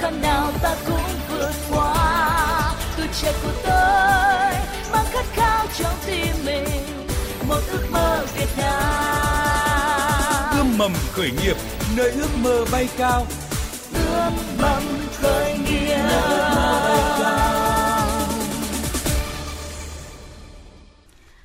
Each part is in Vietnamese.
khăn nào ta cũng vượt qua. Tuổi trẻ của tôi mang khát khao trong tim mình một ước mơ Việt Nam. Ươm mầm khởi nghiệp nơi ước mơ bay cao. Ươm mầm khởi nghiệp.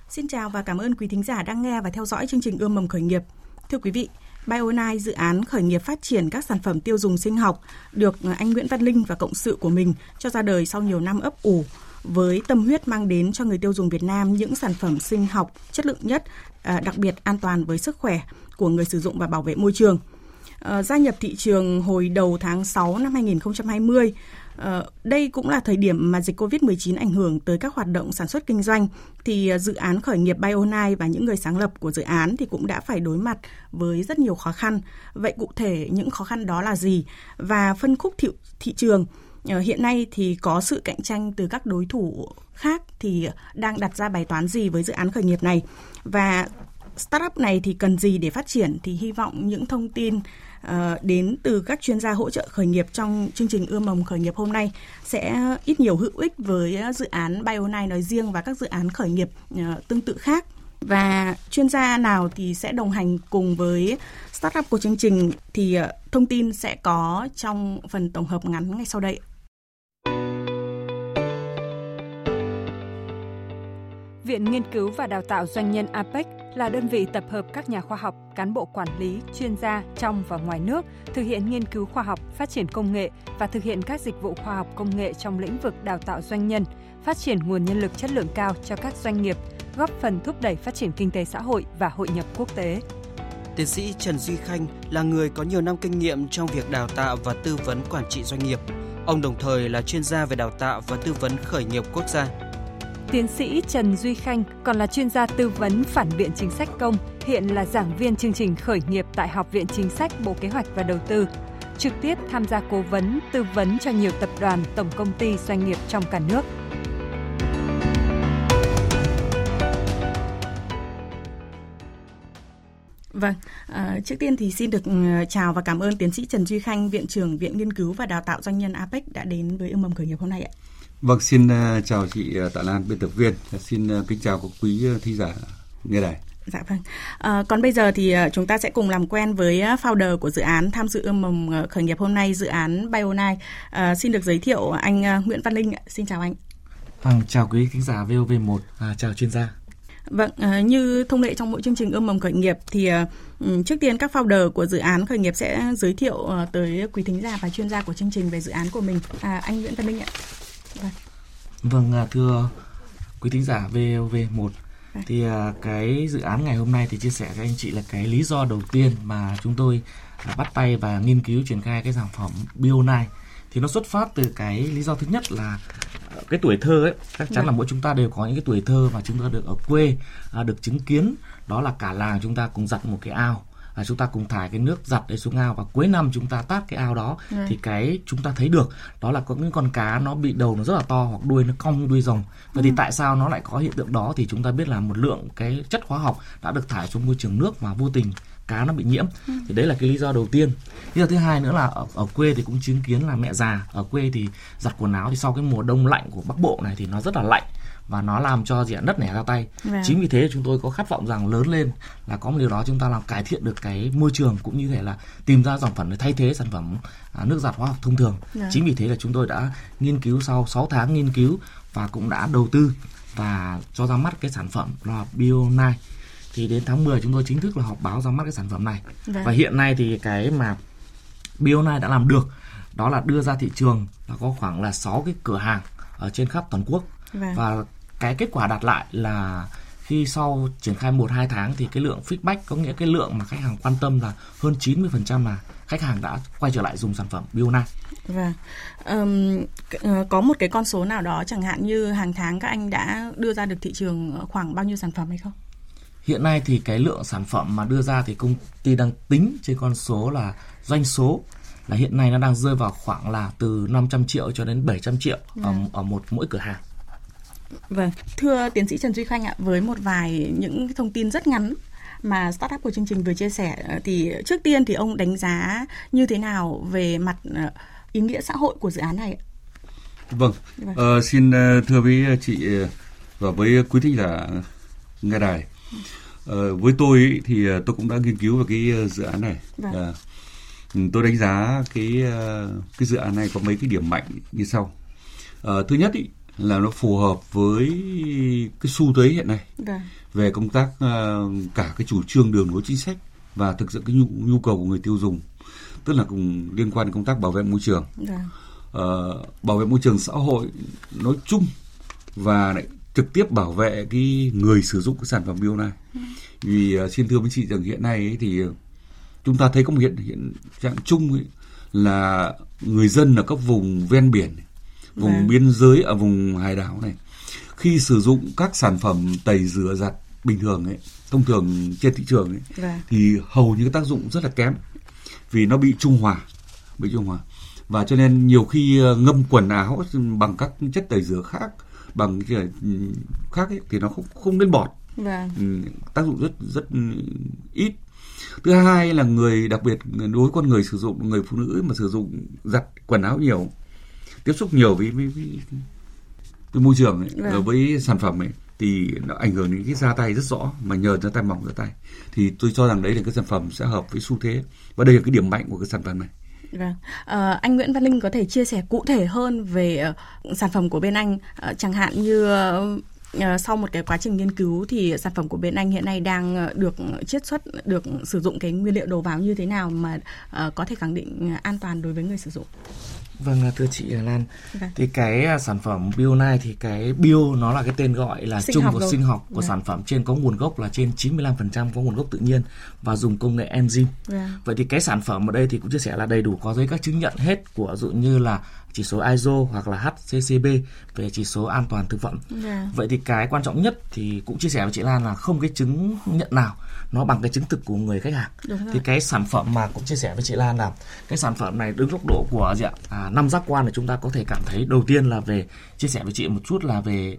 Xin chào và cảm ơn quý thính giả đang nghe và theo dõi chương trình Ươm mầm khởi nghiệp. Thưa quý vị, Bionai dự án khởi nghiệp phát triển các sản phẩm tiêu dùng sinh học được anh Nguyễn Văn Linh và cộng sự của mình cho ra đời sau nhiều năm ấp ủ với tâm huyết mang đến cho người tiêu dùng Việt Nam những sản phẩm sinh học chất lượng nhất, à, đặc biệt an toàn với sức khỏe của người sử dụng và bảo vệ môi trường. Ờ, gia nhập thị trường hồi đầu tháng 6 năm 2020, Ờ, đây cũng là thời điểm mà dịch COVID-19 ảnh hưởng tới các hoạt động sản xuất kinh doanh. Thì ờ, dự án khởi nghiệp Bionai và những người sáng lập của dự án thì cũng đã phải đối mặt với rất nhiều khó khăn. Vậy cụ thể những khó khăn đó là gì? Và phân khúc thị, thị trường ờ, hiện nay thì có sự cạnh tranh từ các đối thủ khác thì đang đặt ra bài toán gì với dự án khởi nghiệp này? Và startup này thì cần gì để phát triển? Thì hy vọng những thông tin Ờ, đến từ các chuyên gia hỗ trợ khởi nghiệp trong chương trình ươm mầm khởi nghiệp hôm nay sẽ ít nhiều hữu ích với dự án Bionai nói riêng và các dự án khởi nghiệp ờ, tương tự khác và chuyên gia nào thì sẽ đồng hành cùng với startup của chương trình thì ờ, thông tin sẽ có trong phần tổng hợp ngắn ngay sau đây. Viện Nghiên cứu và Đào tạo Doanh nhân APEC là đơn vị tập hợp các nhà khoa học, cán bộ quản lý, chuyên gia trong và ngoài nước thực hiện nghiên cứu khoa học, phát triển công nghệ và thực hiện các dịch vụ khoa học công nghệ trong lĩnh vực đào tạo doanh nhân, phát triển nguồn nhân lực chất lượng cao cho các doanh nghiệp, góp phần thúc đẩy phát triển kinh tế xã hội và hội nhập quốc tế. Tiến sĩ Trần Duy Khanh là người có nhiều năm kinh nghiệm trong việc đào tạo và tư vấn quản trị doanh nghiệp. Ông đồng thời là chuyên gia về đào tạo và tư vấn khởi nghiệp quốc gia Tiến sĩ Trần Duy Khanh còn là chuyên gia tư vấn phản biện chính sách công, hiện là giảng viên chương trình khởi nghiệp tại Học viện Chính sách Bộ Kế hoạch và Đầu tư, trực tiếp tham gia cố vấn, tư vấn cho nhiều tập đoàn, tổng công ty, doanh nghiệp trong cả nước. Vâng, à, trước tiên thì xin được ừ, chào và cảm ơn tiến sĩ Trần Duy Khanh, Viện trưởng Viện Nghiên cứu và Đào tạo Doanh nhân APEC đã đến với ươm mầm khởi nghiệp hôm nay ạ. Vâng, xin uh, chào chị uh, Tạ Lan, biên tập viên. Xin uh, kính chào các quý thi giả nghe đài. Dạ vâng. À, còn bây giờ thì chúng ta sẽ cùng làm quen với founder của dự án tham dự ươm mầm khởi nghiệp hôm nay, dự án Bionai. À, xin được giới thiệu anh Nguyễn Văn Linh. Xin chào anh. Vâng, chào quý khán giả VOV1, à, chào chuyên gia. Vâng, à, như thông lệ trong mỗi chương trình ươm mầm khởi nghiệp thì à, trước tiên các founder của dự án khởi nghiệp sẽ giới thiệu à, tới quý thính giả và chuyên gia của chương trình về dự án của mình. À, anh Nguyễn Văn Linh ạ. Vâng, vâng thưa quý thính giả VOV1 vâng. thì à, cái dự án ngày hôm nay thì chia sẻ với anh chị là cái lý do đầu tiên mà chúng tôi à, bắt tay và nghiên cứu triển khai cái sản phẩm Bionai thì nó xuất phát từ cái lý do thứ nhất là cái tuổi thơ ấy chắc chắn là vâng. mỗi chúng ta đều có những cái tuổi thơ mà chúng ta được ở quê được chứng kiến đó là cả làng chúng ta cùng giặt một cái ao à, chúng ta cùng thải cái nước giặt đấy xuống ao và cuối năm chúng ta tát cái ao đó ừ. thì cái chúng ta thấy được đó là có những con cá nó bị đầu nó rất là to hoặc đuôi nó cong như đuôi rồng vậy ừ. thì tại sao nó lại có hiện tượng đó thì chúng ta biết là một lượng cái chất hóa học đã được thải xuống môi trường nước mà vô tình cá nó bị nhiễm ừ. thì đấy là cái lý do đầu tiên lý do thứ hai nữa là ở, ở quê thì cũng chứng kiến là mẹ già ở quê thì giặt quần áo thì sau cái mùa đông lạnh của bắc bộ này thì nó rất là lạnh và nó làm cho ạ đất nẻ ra tay vâng. chính vì thế chúng tôi có khát vọng rằng lớn lên là có một điều đó chúng ta làm cải thiện được cái môi trường cũng như thể là tìm ra sản phẩm để thay thế sản phẩm à, nước giặt hóa học thông thường vâng. chính vì thế là chúng tôi đã nghiên cứu sau 6 tháng nghiên cứu và cũng đã đầu tư và cho ra mắt cái sản phẩm là Bio9 thì đến tháng 10 chúng tôi chính thức là họp báo ra mắt cái sản phẩm này vâng. và hiện nay thì cái mà Bio9 đã làm được đó là đưa ra thị trường là có khoảng là 6 cái cửa hàng ở trên khắp toàn quốc vâng. và cái kết quả đạt lại là khi sau triển khai 1 2 tháng thì cái lượng feedback có nghĩa cái lượng mà khách hàng quan tâm là hơn 90% là khách hàng đã quay trở lại dùng sản phẩm Biona. Vâng. Um, có một cái con số nào đó chẳng hạn như hàng tháng các anh đã đưa ra được thị trường khoảng bao nhiêu sản phẩm hay không? Hiện nay thì cái lượng sản phẩm mà đưa ra thì công ty đang tính trên con số là doanh số là hiện nay nó đang rơi vào khoảng là từ 500 triệu cho đến 700 triệu vâng. ở, ở một mỗi cửa hàng. Vâng, thưa tiến sĩ Trần Duy Khanh ạ, với một vài những thông tin rất ngắn mà startup của chương trình vừa chia sẻ thì trước tiên thì ông đánh giá như thế nào về mặt ờ, ý nghĩa xã hội của dự án này ạ? Vâng, ờ, xin thưa với chị và với quý thính giả nghe đài. Ờ, với tôi thì tôi cũng đã nghiên cứu về cái dự án này. Vâng. À, tôi đánh giá cái cái dự án này có mấy cái điểm mạnh như sau. À, thứ nhất ý, là nó phù hợp với cái xu thế hiện nay vâng. về công tác uh, cả cái chủ trương đường lối chính sách và thực sự cái nhu, nhu cầu của người tiêu dùng tức là cùng liên quan đến công tác bảo vệ môi trường uh, bảo vệ môi trường xã hội nói chung và lại trực tiếp bảo vệ cái người sử dụng cái sản phẩm bio này ừ. vì uh, xin thưa với chị rằng hiện nay ấy, thì chúng ta thấy có một hiện hiện trạng chung ấy, là người dân ở các vùng ven biển vùng à. biên giới ở vùng hải đảo này khi sử dụng các sản phẩm tẩy rửa giặt bình thường ấy thông thường trên thị trường ấy à. thì hầu như cái tác dụng rất là kém vì nó bị trung hòa bị trung hòa và cho nên nhiều khi ờ, ngâm quần áo bằng các chất tẩy rửa khác bằng cái khác ấy, thì nó không không lên bọt vâng. Ừ, tác dụng rất rất ít thứ hai là người đặc biệt đối với con người sử dụng người phụ nữ mà sử dụng giặt quần áo nhiều tiếp xúc nhiều với với, với, với môi trường ấy, vâng. với sản phẩm ấy thì nó ảnh hưởng đến cái da tay rất rõ mà nhờ da tay mỏng da tay thì tôi cho rằng đấy là cái sản phẩm sẽ hợp với xu thế và đây là cái điểm mạnh của cái sản phẩm này Vâng. À, anh Nguyễn Văn Linh có thể chia sẻ cụ thể hơn về uh, sản phẩm của bên anh, uh, chẳng hạn như uh, sau một cái quá trình nghiên cứu thì sản phẩm của bên anh hiện nay đang được chiết xuất, được sử dụng cái nguyên liệu đầu vào như thế nào mà uh, có thể khẳng định an toàn đối với người sử dụng? Vâng thưa chị Lan, vâng. thì cái à, sản phẩm bio này thì cái bio nó là cái tên gọi là sinh chung của sinh học của vâng. sản phẩm trên có nguồn gốc là trên 95% có nguồn gốc tự nhiên và dùng công nghệ enzyme. Vâng. Vậy thì cái sản phẩm ở đây thì cũng chia sẻ là đầy đủ có giấy các chứng nhận hết của dụ như là chỉ số ISO hoặc là HCCP về chỉ số an toàn thực phẩm. Yeah. Vậy thì cái quan trọng nhất thì cũng chia sẻ với chị Lan là không cái chứng nhận nào nó bằng cái chứng thực của người khách hàng. Thì cái sản phẩm mà cũng chia sẻ với chị Lan là cái sản phẩm này đứng góc độ của gì ạ? À, năm giác quan thì chúng ta có thể cảm thấy đầu tiên là về chia sẻ với chị một chút là về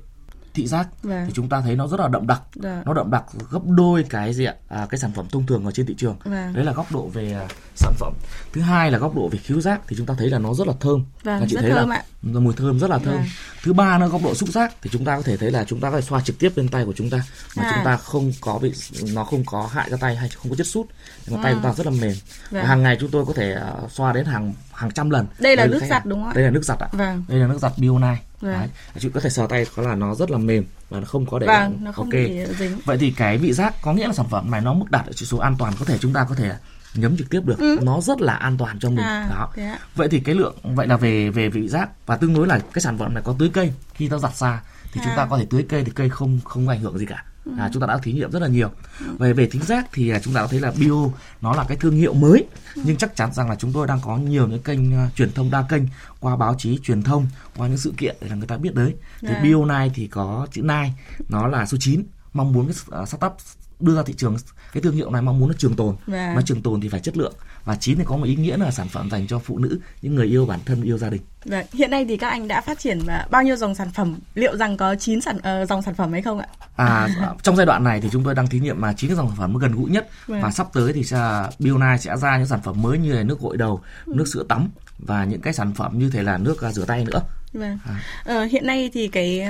thị giác vâng. thì chúng ta thấy nó rất là đậm đặc vâng. nó đậm đặc gấp đôi cái gì ạ à, cái sản phẩm thông thường ở trên thị trường vâng. đấy là góc độ về uh, sản phẩm thứ hai là góc độ về khứu giác thì chúng ta thấy là nó rất là thơm vâng, là chị thấy là ạ. mùi thơm rất là thơm vâng. thứ ba nữa góc độ xúc giác thì chúng ta có thể thấy là chúng ta có thể xoa trực tiếp lên tay của chúng ta mà à. chúng ta không có bị nó không có hại cho tay hay không có chất sút mà à. tay chúng ta rất là mềm và hàng ngày chúng tôi có thể uh, xoa đến hàng hàng trăm lần đây là đây nước giặt đúng không ạ đây là nước giặt ạ vâng. đây là nước giặt bio này Vâng. Đấy. Chị có thể sờ tay có là nó rất là mềm và nó không có để vâng, nó không ok. bị dính. Vậy thì cái vị giác có nghĩa là sản phẩm này nó mức đạt ở chỉ số an toàn có thể chúng ta có thể nhấm trực tiếp được ừ. nó rất là an toàn cho mình à, đó vậy thì cái lượng vậy là về về vị giác và tương đối là cái sản phẩm này có tưới cây khi ta giặt xa thì à. chúng ta có thể tưới cây thì cây không không ảnh hưởng gì cả à, chúng ta đã thí nghiệm rất là nhiều về về thính giác thì à, chúng ta có thấy là bio nó là cái thương hiệu mới nhưng chắc chắn rằng là chúng tôi đang có nhiều những kênh uh, truyền thông đa kênh qua báo chí truyền thông qua những sự kiện để là người ta biết đấy thì. Dạ. bio này thì có chữ nai nó là số 9 mong muốn cái uh, startup đưa ra thị trường cái thương hiệu này mong muốn nó trường tồn yeah. Dạ. mà trường tồn thì phải chất lượng và chín thì có một ý nghĩa là sản phẩm dành cho phụ nữ những người yêu bản thân yêu gia đình Vâng, hiện nay thì các anh đã phát triển à, bao nhiêu dòng sản phẩm? Liệu rằng có 9 sản uh, dòng sản phẩm hay không ạ? À, trong giai đoạn này thì chúng tôi đang thí nghiệm mà 9 cái dòng sản phẩm gần gũi nhất vâng. và sắp tới thì sẽ Bionai sẽ ra những sản phẩm mới như là nước gội đầu, ừ. nước sữa tắm và những cái sản phẩm như thể là nước uh, rửa tay nữa. Vâng. À. Ờ, hiện nay thì cái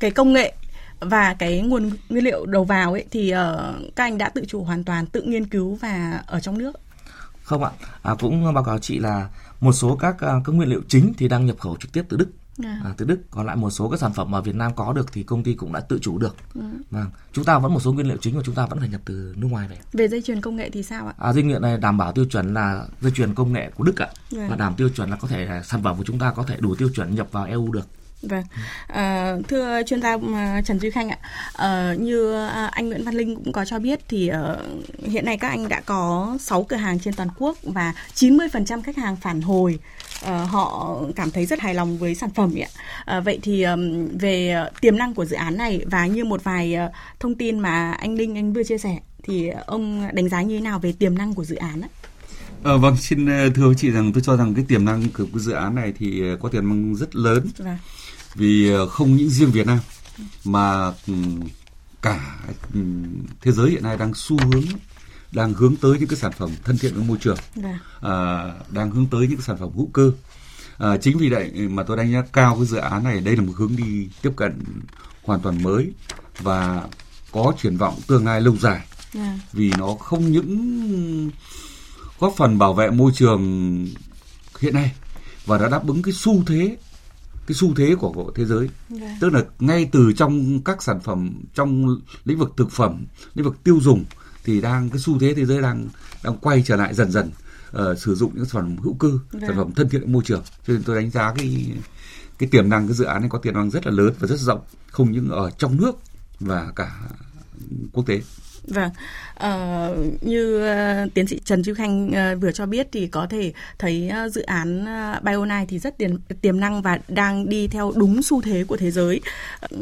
cái công nghệ và cái nguồn nguyên liệu đầu vào ấy thì uh, các anh đã tự chủ hoàn toàn tự nghiên cứu và ở trong nước. Không ạ. À, cũng báo cáo chị là một số các uh, các nguyên liệu chính thì đang nhập khẩu trực tiếp từ Đức. À. À, từ Đức. Còn lại một số các sản phẩm mà Việt Nam có được thì công ty cũng đã tự chủ được. Ừ. vâng. Chúng ta vẫn một số nguyên liệu chính của chúng ta vẫn phải nhập từ nước ngoài về. Về dây chuyền công nghệ thì sao ạ? À, dây chuyền này đảm bảo tiêu chuẩn là dây chuyền công nghệ của Đức ạ. Ừ. và đảm tiêu chuẩn là có thể là sản phẩm của chúng ta có thể đủ tiêu chuẩn nhập vào EU được Vâng, à, thưa chuyên gia ờ, Trần Duy Khanh ạ, à, như anh Nguyễn Văn Linh cũng có cho biết thì uh, hiện nay các anh đã có 6 cửa hàng trên toàn quốc và 90% khách hàng phản hồi uh, họ cảm thấy rất hài lòng với sản phẩm ạ. À, vậy thì um, về tiềm năng của dự án này và như một vài uh, thông tin mà anh Linh anh vừa chia sẻ thì ông đánh giá như thế nào về tiềm năng của dự án ạ? Ờ, vâng, xin thưa chị rằng tôi cho rằng cái tiềm năng của cái dự án này thì có tiềm năng rất lớn. Vâng vì ờ, không những riêng Việt Nam mà ừ, cả ừ, thế giới hiện nay đang xu hướng đang hướng tới những cái sản phẩm thân thiện với môi trường à, đang hướng tới những cái sản phẩm hữu cơ À, chính vì vậy mà tôi đánh giá cao cái dự án này. Đây là một hướng đi tiếp cận hoàn toàn mới và có triển vọng tương lai lâu dài. Yeah. Vì nó không những góp phần bảo vệ môi trường hiện nay và đã đáp ứng cái xu thế cái xu thế của, của thế giới yeah. Dạ. tức là ngay từ trong các sản phẩm trong lĩnh vực thực phẩm lĩnh vực tiêu dùng thì đang cái xu thế thế giới đang đang quay trở lại dần dần uh, sử dụng những sản phẩm hữu cơ yeah. sản dạ. phẩm thân thiện với môi trường cho nên tôi đánh giá cái cái tiềm năng cái dự án này có tiềm năng rất là lớn và rất rộng không những ở trong nước và cả quốc tế Vâng, uh, như uh, tiến sĩ Trần Duy Khanh uh, vừa cho biết thì có thể thấy uh, dự án uh, Bionai thì rất tiềm, tiềm năng và đang đi theo đúng xu thế của thế giới.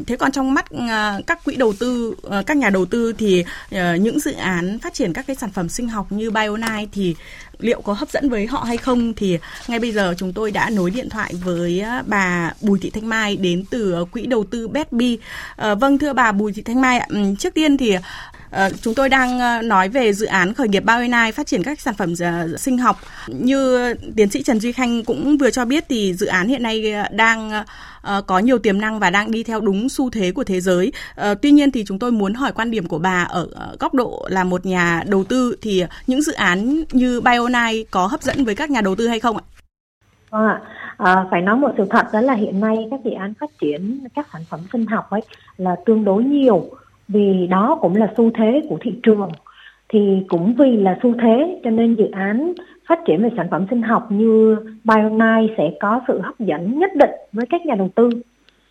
Thế còn trong mắt uh, các quỹ đầu tư, uh, các nhà đầu tư thì uh, những dự án phát triển các cái sản phẩm sinh học như Bionai thì liệu có hấp dẫn với họ hay không thì ngay bây giờ chúng tôi đã nối điện thoại với bà Bùi Thị Thanh Mai đến từ quỹ đầu tư Betbi. À, vâng thưa bà Bùi Thị Thanh Mai ạ, trước tiên thì Ờ, chúng tôi đang ờ, nói về dự án khởi nghiệp Bioinai phát triển các sản phẩm ờ, sinh học. Như tiến sĩ Trần Duy Khanh cũng vừa cho biết thì dự án hiện nay đang có nhiều tiềm năng và đang đi theo đúng xu thế của thế giới. Tuy nhiên thì chúng tôi muốn hỏi quan điểm của bà ở góc độ là một nhà đầu tư thì những dự án như Bionai có hấp dẫn với các nhà đầu tư hay không ạ? Vâng ạ. À, phải nói một sự thật đó là hiện nay các dự án phát triển các sản phẩm sinh học ấy là tương đối nhiều vì đó cũng là xu thế của thị trường thì cũng vì là xu thế, cho nên dự án phát triển về sản phẩm sinh học như Bionite sẽ có sự hấp dẫn nhất định với các nhà đầu tư.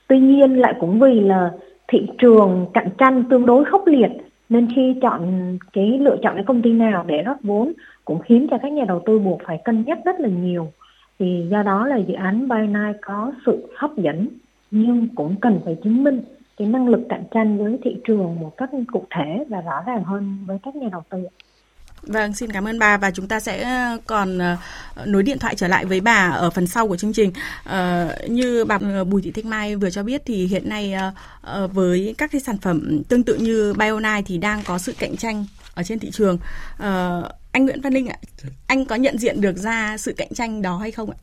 Tuy nhiên lại cũng vì là thị trường cạnh tranh tương đối khốc liệt, nên khi chọn cái, lựa chọn cái công ty nào để rót vốn cũng khiến cho các nhà đầu tư buộc phải cân nhắc rất là nhiều. Thì do đó là dự án Bionite có sự hấp dẫn, nhưng cũng cần phải chứng minh cái năng lực cạnh tranh với thị trường một cách cụ thể và rõ ràng hơn với các nhà đầu tư. Vâng, xin cảm ơn bà và chúng ta sẽ ờ, còn ờ, nối điện thoại trở lại với bà ở phần sau của chương trình. À, như bà Bùi Thị Thích Mai vừa cho biết thì hiện nay với các cái sản phẩm tương tự như Bionite thì đang có sự cạnh tranh ở trên thị trường. Anh Nguyễn Văn Linh ạ, anh có nhận diện được ra sự cạnh tranh đó hay không ạ?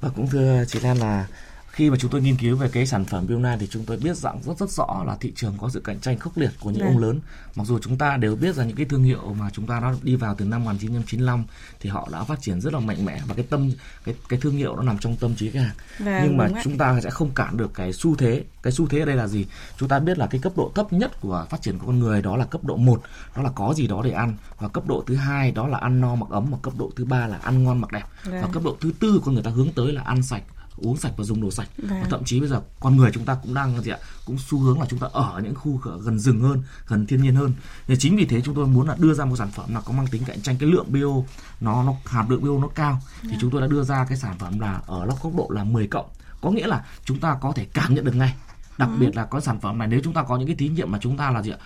Và cũng thưa chị Lan là khi mà chúng tôi nghiên cứu về cái sản phẩm Biona thì chúng tôi biết rằng rất rất rõ là thị trường có sự cạnh tranh khốc liệt của những ông dạ. lớn. Mặc dù chúng ta đều biết rằng những cái thương hiệu mà chúng ta đã đi vào từ năm 1995 thì họ đã phát triển rất là mạnh mẽ và cái tâm cái cái thương hiệu nó nằm trong tâm trí khách hàng. Vâng, Nhưng mà chúng ta sẽ không cản được cái xu thế. Cái xu thế ở đây là gì? Chúng ta biết là cái cấp độ thấp nhất của phát triển của con người đó là cấp độ 1, đó là có gì đó để ăn và cấp độ thứ hai đó là ăn no mặc ấm và cấp độ thứ ba là ăn ngon mặc đẹp. Vâng. Và cấp độ thứ tư con người ta hướng tới là ăn sạch uống sạch và dùng đồ sạch vâng. và thậm chí bây giờ con người chúng ta cũng đang gì ạ cũng xu hướng là chúng ta ở những khu gần rừng hơn gần thiên nhiên hơn thì chính vì thế chúng tôi muốn là đưa ra một sản phẩm nào có mang tính cạnh tranh cái lượng bio nó nó hàm lượng bio nó cao thì vâng. chúng tôi đã đưa ra cái sản phẩm là ở góc độ là 10 cộng có nghĩa là chúng ta có thể cảm nhận được ngay đặc ừ. biệt là có sản phẩm này nếu chúng ta có những cái thí nghiệm mà chúng ta là gì ạ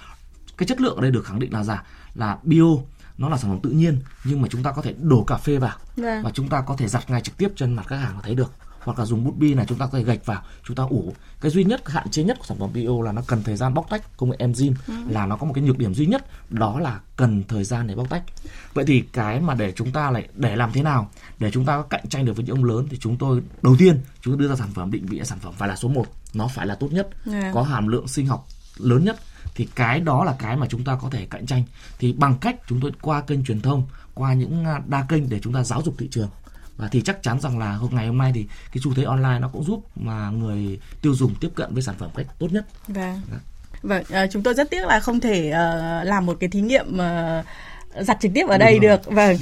cái chất lượng ở đây được khẳng định là giả là bio nó là sản phẩm tự nhiên nhưng mà chúng ta có thể đổ cà phê vào vâng. và chúng ta có thể giặt ngay trực tiếp trên mặt khách hàng thấy được hoặc là dùng bút bi này chúng ta có thể gạch vào chúng ta ủ cái duy nhất hạn chế nhất của sản phẩm bio là nó cần thời gian bóc tách công nghệ enzyme ừ. là nó có một cái nhược điểm duy nhất đó là cần thời gian để bóc tách vậy thì cái mà để chúng ta lại để làm thế nào để chúng ta có cạnh tranh được với những ông lớn thì chúng tôi đầu tiên chúng tôi đưa ra sản phẩm định vị sản phẩm phải là số 1 nó phải là tốt nhất yeah. Dạ. có hàm lượng sinh học lớn nhất thì cái đó là cái mà chúng ta có thể cạnh tranh thì bằng cách chúng tôi qua kênh truyền thông qua những à, đa kênh để chúng ta giáo dục thị trường và thì chắc chắn rằng là hôm ngày hôm nay thì cái xu thế online nó cũng giúp mà người tiêu dùng tiếp cận với sản phẩm cách tốt nhất. Vâng. Đó. Vâng, uh, chúng tôi rất tiếc là không thể uh, làm một cái thí nghiệm uh, giặt trực tiếp ở đây được vâng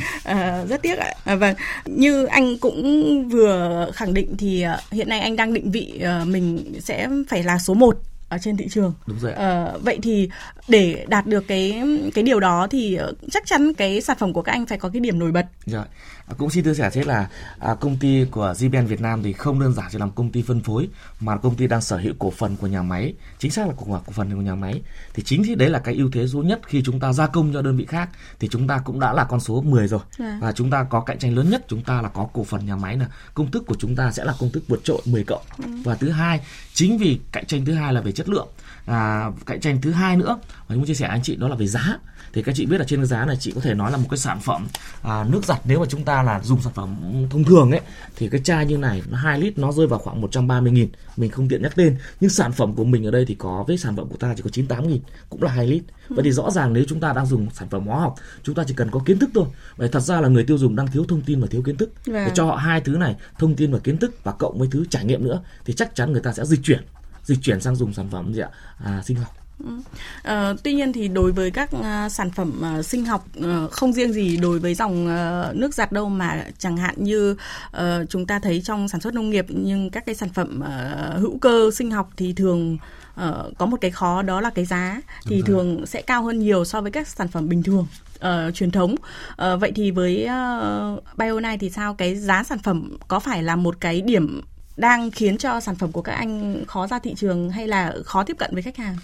rất tiếc ạ à, vâng như anh cũng vừa khẳng định thì hiện nay anh đang định vị mình sẽ phải là số 1 ở trên thị trường. Đúng rồi. À, vậy thì để đạt được cái cái điều đó thì chắc chắn cái sản phẩm của các anh phải có cái điểm nổi bật. Rồi. À, cũng xin chia sẻ thế là à, công ty của GBN Việt Nam thì không đơn giản chỉ làm công ty phân phối mà công ty đang sở hữu cổ phần của nhà máy, chính xác là cổ phần của nhà máy. Thì chính thì đấy là cái ưu thế duy nhất khi chúng ta gia công cho đơn vị khác thì chúng ta cũng đã là con số 10 rồi. À. Và chúng ta có cạnh tranh lớn nhất, chúng ta là có cổ phần nhà máy là công thức của chúng ta sẽ là công thức vượt trội 10 cộng. Ừ. Và thứ hai, chính vì cạnh tranh thứ hai là về chất lượng à, cạnh tranh thứ hai nữa. Mà chúng chia sẻ anh chị đó là về giá. Thì các chị biết là trên cái giá này chị có thể nói là một cái sản phẩm à, nước giặt nếu mà chúng ta là dùng sản phẩm thông thường ấy thì cái chai như này nó 2 lít nó rơi vào khoảng 130 nghìn. Mình không tiện nhắc tên. Nhưng sản phẩm của mình ở đây thì có với sản phẩm của ta chỉ có 98 nghìn cũng là 2 lít. Vậy thì rõ ràng nếu chúng ta đang dùng sản phẩm hóa học chúng ta chỉ cần có kiến thức thôi. Vậy thật ra là người tiêu dùng đang thiếu thông tin và thiếu kiến thức. Để Vâng. cho họ hai thứ này thông tin và kiến thức và cộng với thứ trải nghiệm nữa thì chắc chắn người ta sẽ dịch chuyển dịch chuyển sang dùng sản phẩm gì ạ? À, sinh học. Ờ, tuy nhiên thì đối với các à, sản phẩm à, sinh học ờ, không riêng gì đối với dòng ờ, nước giặt đâu mà chẳng hạn như ờ, chúng ta thấy trong sản xuất nông nghiệp nhưng các cái sản phẩm ờ, hữu cơ sinh học thì thường ờ, có một cái khó đó là cái giá. Thì thường sẽ cao hơn nhiều so với các sản phẩm bình thường ờ, truyền thống. Ờ, vậy thì với uh, Bio9 thì sao? Cái giá sản phẩm có phải là một cái điểm đang khiến cho sản phẩm của các anh khó ra thị trường hay là khó tiếp cận với khách hàng?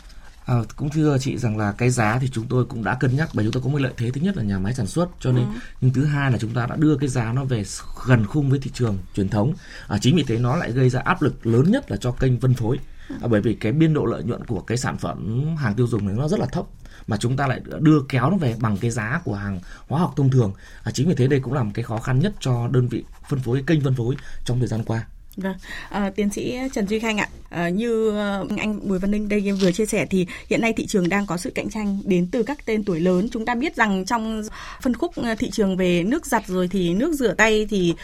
À, cũng thưa chị rằng là cái giá thì chúng tôi cũng đã cân nhắc bởi chúng tôi có một lợi thế. Thứ nhất là nhà máy sản xuất cho nên nhưng thứ hai là chúng ta đã đưa cái giá nó về gần khung với thị trường truyền thống. À, chính vì thế nó lại gây ra áp lực lớn nhất là cho kênh phân phối. À, bởi vì cái biên độ lợi nhuận của cái sản phẩm hàng tiêu dùng này nó rất là thấp mà chúng ta lại đưa kéo nó về bằng cái giá của hàng hóa học thông thường. À, chính vì thế đây cũng là một cái khó khăn nhất cho đơn vị phân phối kênh phân phối trong thời gian qua Vâng, à, tiến sĩ Trần Duy Khanh ạ, à, như ờ, anh Bùi Văn Ninh đây vừa chia sẻ thì hiện nay thị trường đang có sự cạnh tranh đến từ các tên tuổi lớn. Chúng ta biết rằng trong phân khúc thị trường về nước giặt rồi thì nước rửa tay thì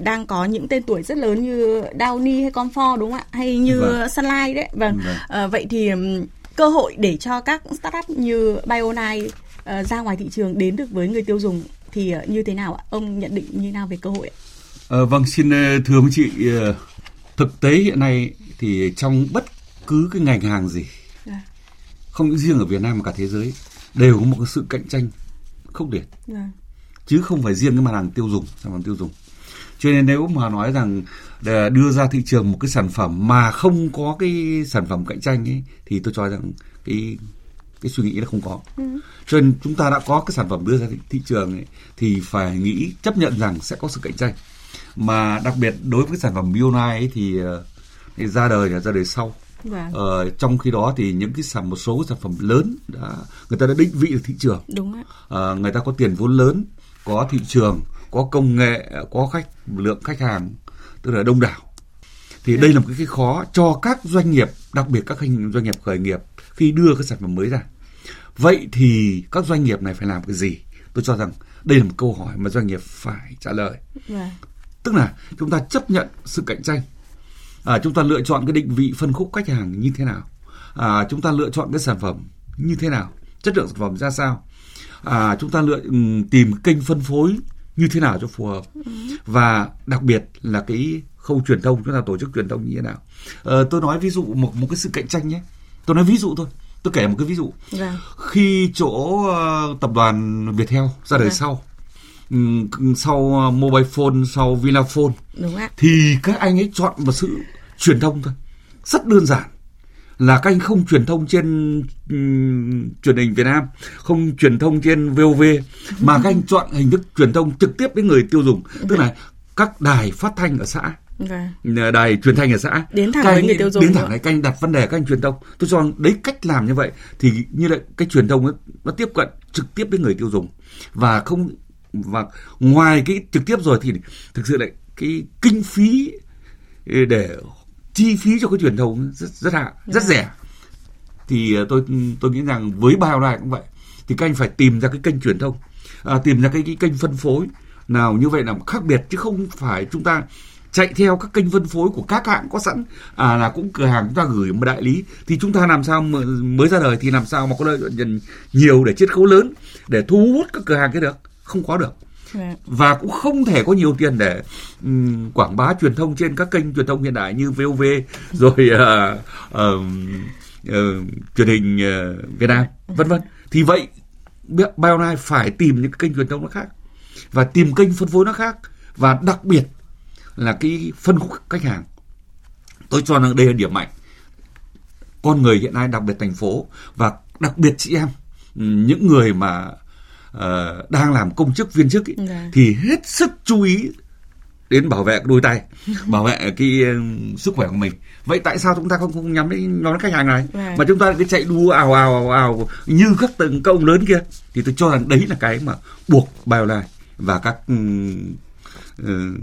đang có những tên tuổi rất lớn như Downy hay Comfort đúng không ạ? Hay như Vâng. Sunlight đấy. Vâng. Vâng. Ờ, vậy thì cơ hội để cho các startup như Bio9 ờ, ra ngoài thị trường đến được với người tiêu dùng thì như thế nào ạ? Ông nhận định như nào về cơ hội ạ? Ờ, vâng, xin ờ, thưa quý chị, ờ, thực tế hiện nay thì trong bất cứ cái ngành hàng gì, Dạ. không những riêng ở Việt Nam mà cả thế giới, đều có một cái sự cạnh tranh khốc liệt, Vâng. chứ không phải riêng cái mặt hàng tiêu dùng, sản phẩm tiêu dùng. Cho nên nếu mà nói rằng để đưa ra thị trường một cái sản phẩm mà không có cái sản phẩm cạnh tranh ấy, thì tôi cho rằng cái cái suy nghĩ là không có. Cho nên chúng ta đã có cái sản phẩm đưa ra thị, thị trường ấy, thì phải nghĩ chấp nhận rằng sẽ có sự cạnh tranh mà đặc biệt đối với sản phẩm Bionai ấy thì, ờ, thì ra đời là ra đời sau Vâng. ờ, trong khi đó thì những cái sản một số sản phẩm lớn đã người ta đã định vị được thị trường Đúng ạ. Ờ, người ta có tiền vốn lớn có thị trường có công nghệ có khách lượng khách hàng tức là đông đảo thì đây là một cái, khó cho các doanh nghiệp đặc biệt các doanh doanh nghiệp khởi nghiệp khi đưa cái sản phẩm mới ra vậy thì các doanh nghiệp này phải làm cái gì tôi cho rằng đây là một câu hỏi mà doanh nghiệp phải trả lời Vâng. Tức là chúng ta chấp nhận sự cạnh tranh. À, chúng ta lựa chọn cái định vị phân khúc khách hàng như thế nào? À, chúng ta lựa chọn cái sản phẩm như thế nào? Chất lượng sản phẩm ra sao? À, chúng ta lựa tìm kênh phân phối như thế nào cho phù hợp? Và đặc biệt là cái khâu truyền thông chúng ta tổ chức truyền thông như thế nào? Ờ, tôi nói ví dụ một một cái sự cạnh tranh nhé. Tôi nói ví dụ thôi. Tôi kể một cái ví dụ. Vâng. khi chỗ ờ, tập đoàn Viettel ra đời Vâng. sau sau ờ, mobile phone sau Vinaphone Đúng ạ. thì các anh ấy chọn một sự truyền thông thôi. Rất đơn giản. Là các anh không truyền thông trên ừm, truyền hình Việt Nam không truyền thông trên VOV mà các anh chọn hình thức truyền thông trực tiếp đến người tiêu dùng. Tức là các đài phát thanh ở xã. Vâng. đài truyền thanh ở xã. Đến thẳng với người tiêu dùng đến thẳng đấy các anh đặt vấn đề các anh truyền thông. Tôi cho rằng đấy cách làm như vậy thì như là cái truyền thông ấy, nó tiếp cận trực tiếp đến người tiêu dùng. Và không và ngoài cái trực tiếp rồi thì thực sự lại cái kinh phí để chi phí cho cái truyền thông rất rất hạ rất Dạ. rẻ. Thì ờ, tôi tôi nghĩ rằng với bao này cũng vậy thì các anh phải tìm ra cái kênh truyền thông à, tìm ra cái, cái kênh phân phối nào như vậy là khác biệt chứ không phải chúng ta chạy theo các kênh phân phối của các hãng có sẵn à là cũng cửa hàng chúng ta gửi một đại lý. Thì chúng ta làm sao mà mới ra đời thì làm sao mà có lợi nhuận nhiều để chiết khấu lớn để thu hút các cửa hàng cái được không có được. Vâng. và cũng không thể có nhiều tiền để ừm, quảng bá truyền thông trên các kênh truyền thông hiện đại như VOV rồi ờ, ờm, ờ, truyền hình ờ, Việt Nam vân vân. Thì vậy Bionai phải tìm những cái kênh truyền thông nó khác và tìm kênh phân phối nó khác. Và đặc biệt là cái phân khúc khách hàng. Tôi cho rằng đây là điểm mạnh. Con người hiện nay đặc biệt thành phố và đặc biệt chị em những người mà ờ, đang làm công chức viên chức ý, Dạ. thì hết sức chú ý đến bảo vệ đôi tay bảo vệ cái sức khỏe của mình. Vậy tại sao chúng ta không, không nhắm đến nhóm khách hàng này? Vâng. mà chúng ta cứ chạy đua ào ào ào ào như các từng công lớn kia. Thì tôi cho rằng đấy là cái mà buộc BioLife và các ừ,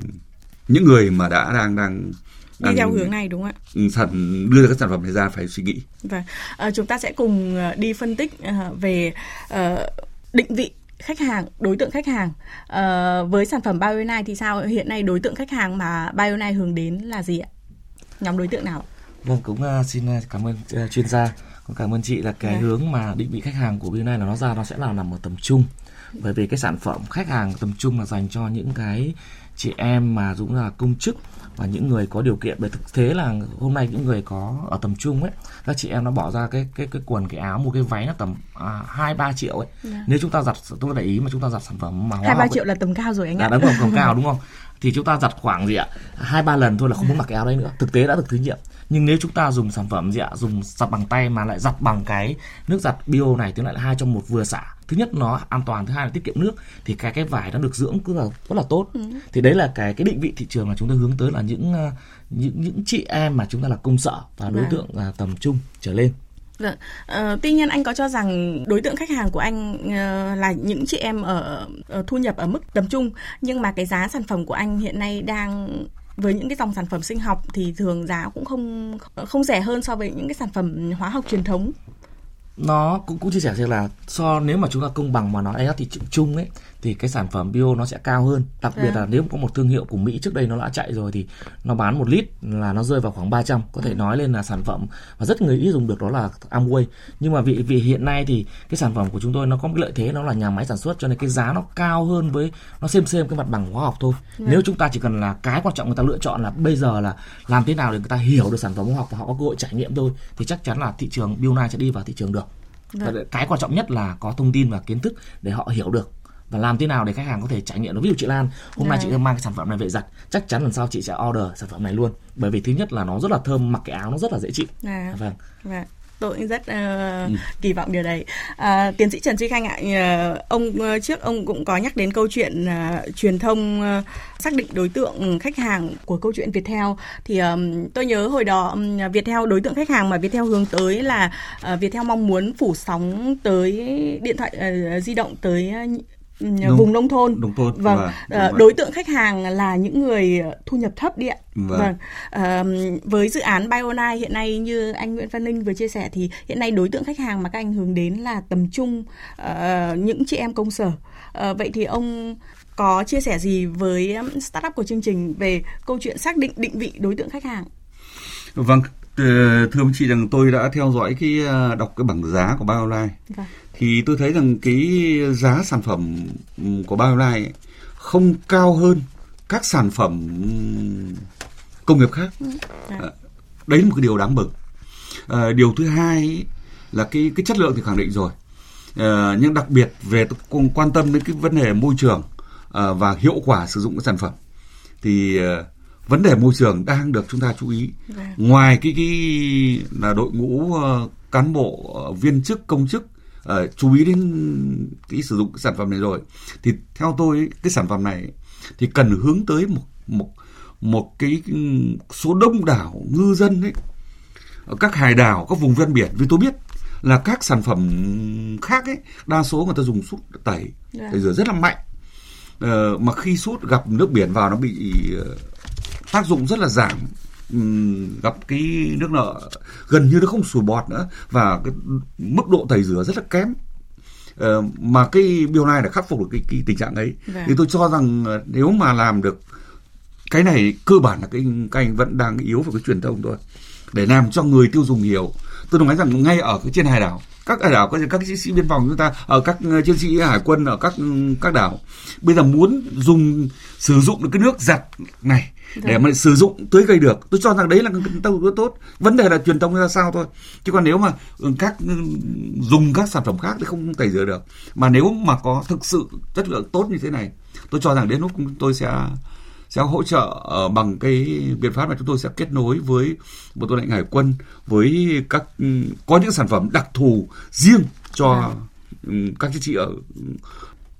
những người mà đã đang đang đi theo hướng này đúng không ạ? sản đưa ra các sản phẩm này ra phải suy nghĩ. Vâng, à, chúng ta sẽ cùng ờ, đi phân tích ờ, về ờ, định vị khách hàng, đối tượng khách hàng. Ờ, với sản phẩm Bio9 thì sao? Hiện nay đối tượng khách hàng mà Bio9 hướng đến là gì ạ? Nhóm đối tượng nào? Vâng, cũng uh, xin uh, cảm ơn uh, chuyên gia, cũng cảm ơn chị là cái Vâng. hướng mà định vị khách hàng của này là nó ra nó sẽ là nằm ở tầm trung. Bởi vì cái sản phẩm khách hàng tầm trung là dành cho những cái chị em mà cũng là công chức và những người có điều kiện bởi thực tế là hôm nay những người có ở tầm trung ấy các chị em nó bỏ ra cái cái cái quần cái áo một cái váy là tầm à, hai ba triệu ấy. Dạ. nếu chúng ta giặt tôi để ý mà chúng ta giặt sản phẩm mà Hai ba học ấy, triệu là tầm cao rồi anh đã ạ. đúng không còn cao đúng không? Thì chúng ta giặt khoảng gì ạ? Hai ba lần thôi là không muốn mặc cái áo đấy nữa. Thực tế đã được thử nghiệm. Nhưng nếu chúng ta dùng sản phẩm gì ạ? Dùng giặt bằng tay mà lại giặt bằng cái nước giặt bio này thì lại là hai trong một vừa xả thứ nhất nó an toàn thứ hai là tiết kiệm nước thì cái cái vải nó được dưỡng cứ là rất là tốt thì đấy là cái cái định vị thị trường mà chúng tôi hướng tới là những ờ, những những chị em mà chúng ta là công sở và đối Vâng. tượng là tầm trung trở lên Vâng. Ờ, tuy nhiên anh có cho rằng đối tượng khách hàng của anh ờ, là những chị em ở, ở thu nhập ở mức tầm trung nhưng mà cái giá sản phẩm của anh hiện nay đang với những cái dòng sản phẩm sinh học thì thường giá cũng không không rẻ hơn so với những cái sản phẩm hóa học truyền thống nó cũng cũng chia sẻ rằng là so, nếu mà chúng ta công bằng mà nói AI thị trường chung ấy thì cái sản phẩm bio nó sẽ cao hơn. Đặc biệt Vâng. là nếu có một thương hiệu của Mỹ trước đây nó đã chạy rồi thì nó bán một lít là nó rơi vào khoảng 300 có thể nói lên là sản phẩm mà rất người ít dùng được đó là Amway. Nhưng mà vì vì hiện nay thì cái sản phẩm của chúng tôi nó có một cái lợi thế nó là nhà máy sản xuất cho nên cái giá nó cao hơn với nó xem xem cái mặt bằng hóa học thôi. Nếu chúng ta chỉ cần là cái quan trọng người ta lựa chọn là bây giờ là làm thế nào để người ta hiểu được sản phẩm hóa học và họ có cơ hội trải nghiệm thôi thì chắc chắn là thị trường bio sẽ đi vào thị trường được. Và cái quan trọng nhất là có thông tin và kiến thức để họ hiểu được và làm thế nào để khách hàng có thể trải nghiệm được ví dụ chị Lan hôm nay Dạ. chị mang cái sản phẩm này về giặt chắc chắn lần sau chị sẽ order sản phẩm này luôn bởi vì thứ nhất là nó rất là thơm mặc cái áo nó rất là dễ chịu À. vâng Vâng. Tôi cũng rất ờ, kỳ vọng điều đấy. À, tiến sĩ Trần Duy Khanh ạ, ờ, ông ờ, trước ông cũng có nhắc đến câu chuyện ờ, truyền thông ờ, xác định đối tượng khách hàng của câu chuyện Viettel thì ờm, tôi nhớ hồi đó ừm, Viettel đối tượng khách hàng mà Viettel hướng tới là ờ, Viettel mong muốn phủ sóng tới điện thoại ờ, di động tới ờ, ừm, Nông- vùng nông thôn. nông thôn, Vâng, vâng, ờ, đúng đối tượng khách hàng là những người ờ, thu nhập thấp đi ạ. Vâng. Vâng. Ờm, với dự án Bionai hiện nay như anh Nguyễn Văn Linh vừa chia sẻ thì hiện nay đối tượng khách hàng mà các anh hướng đến là tầm trung ờ, những chị em công sở. Ờ, vậy thì ông có chia sẻ gì với startup của chương trình về câu chuyện xác định định vị đối tượng khách hàng? Vâng, thưa ông chị rằng tôi đã theo dõi cái đọc cái bảng giá của BioLife Vâng. Thì tôi thấy rằng cái giá sản phẩm của BioLife không cao hơn các sản phẩm công nghiệp khác. dạ. Ờ, Đấy là một cái điều đáng mừng. Ờ, điều thứ hai ấy là cái cái chất lượng thì khẳng định rồi. Ờ, nhưng đặc biệt về cũng quan tâm đến cái vấn đề môi trường ờ, và hiệu quả sử dụng cái sản phẩm thì ờ, vấn đề môi trường đang được chúng ta chú ý Vâng. ngoài cái cái là đội ngũ cán bộ viên chức công chức ờ, chú ý đến cái sử dụng cái sản phẩm này rồi. Thì theo tôi ấy, cái sản phẩm này thì cần hướng tới một một một cái số đông đảo ngư dân ấy ở các hải đảo các vùng ven biển. Vì tôi biết là các sản phẩm khác ấy đa số người ta dùng sút tẩy Dạ. tẩy rửa rất là mạnh. Ờ, mà khi sút gặp nước biển vào nó bị ờ, tác dụng rất là giảm gặp cái nước nợ. Gần như nó không sủi bọt nữa và cái mức độ tẩy rửa rất là kém. Ờ, mà cái điều này đã khắc phục được cái, cái tình trạng ấy. Vâng. thì tôi cho rằng ờ, nếu mà làm được cái này cơ bản là cái các anh vẫn đang yếu về cái truyền thông thôi. Để làm cho người tiêu dùng hiểu. Tôi nói rằng ngay ở cái trên hải đảo các hải đảo có các chiến sĩ biên phòng chúng ta ở các ờ, chiến sĩ hải quân ở các các đảo bây giờ muốn dùng sử dụng được cái nước giặt này để mà sử dụng tưới cây được. Tôi cho rằng đấy là cái tàu rất tốt. Vấn đề là truyền thông ra sao thôi. Chứ còn nếu mà ừ, các ừ, dùng các sản phẩm khác thì không tẩy rửa được. Mà nếu mà có thực sự chất lượng tốt như thế này tôi cho rằng đến lúc tôi sẽ sẽ hỗ trợ ờ, bằng cái biện pháp mà chúng tôi sẽ kết nối với bộ tư lệnh hải quân với các ừ, có những sản phẩm đặc thù riêng cho ừ, các chiến sĩ ở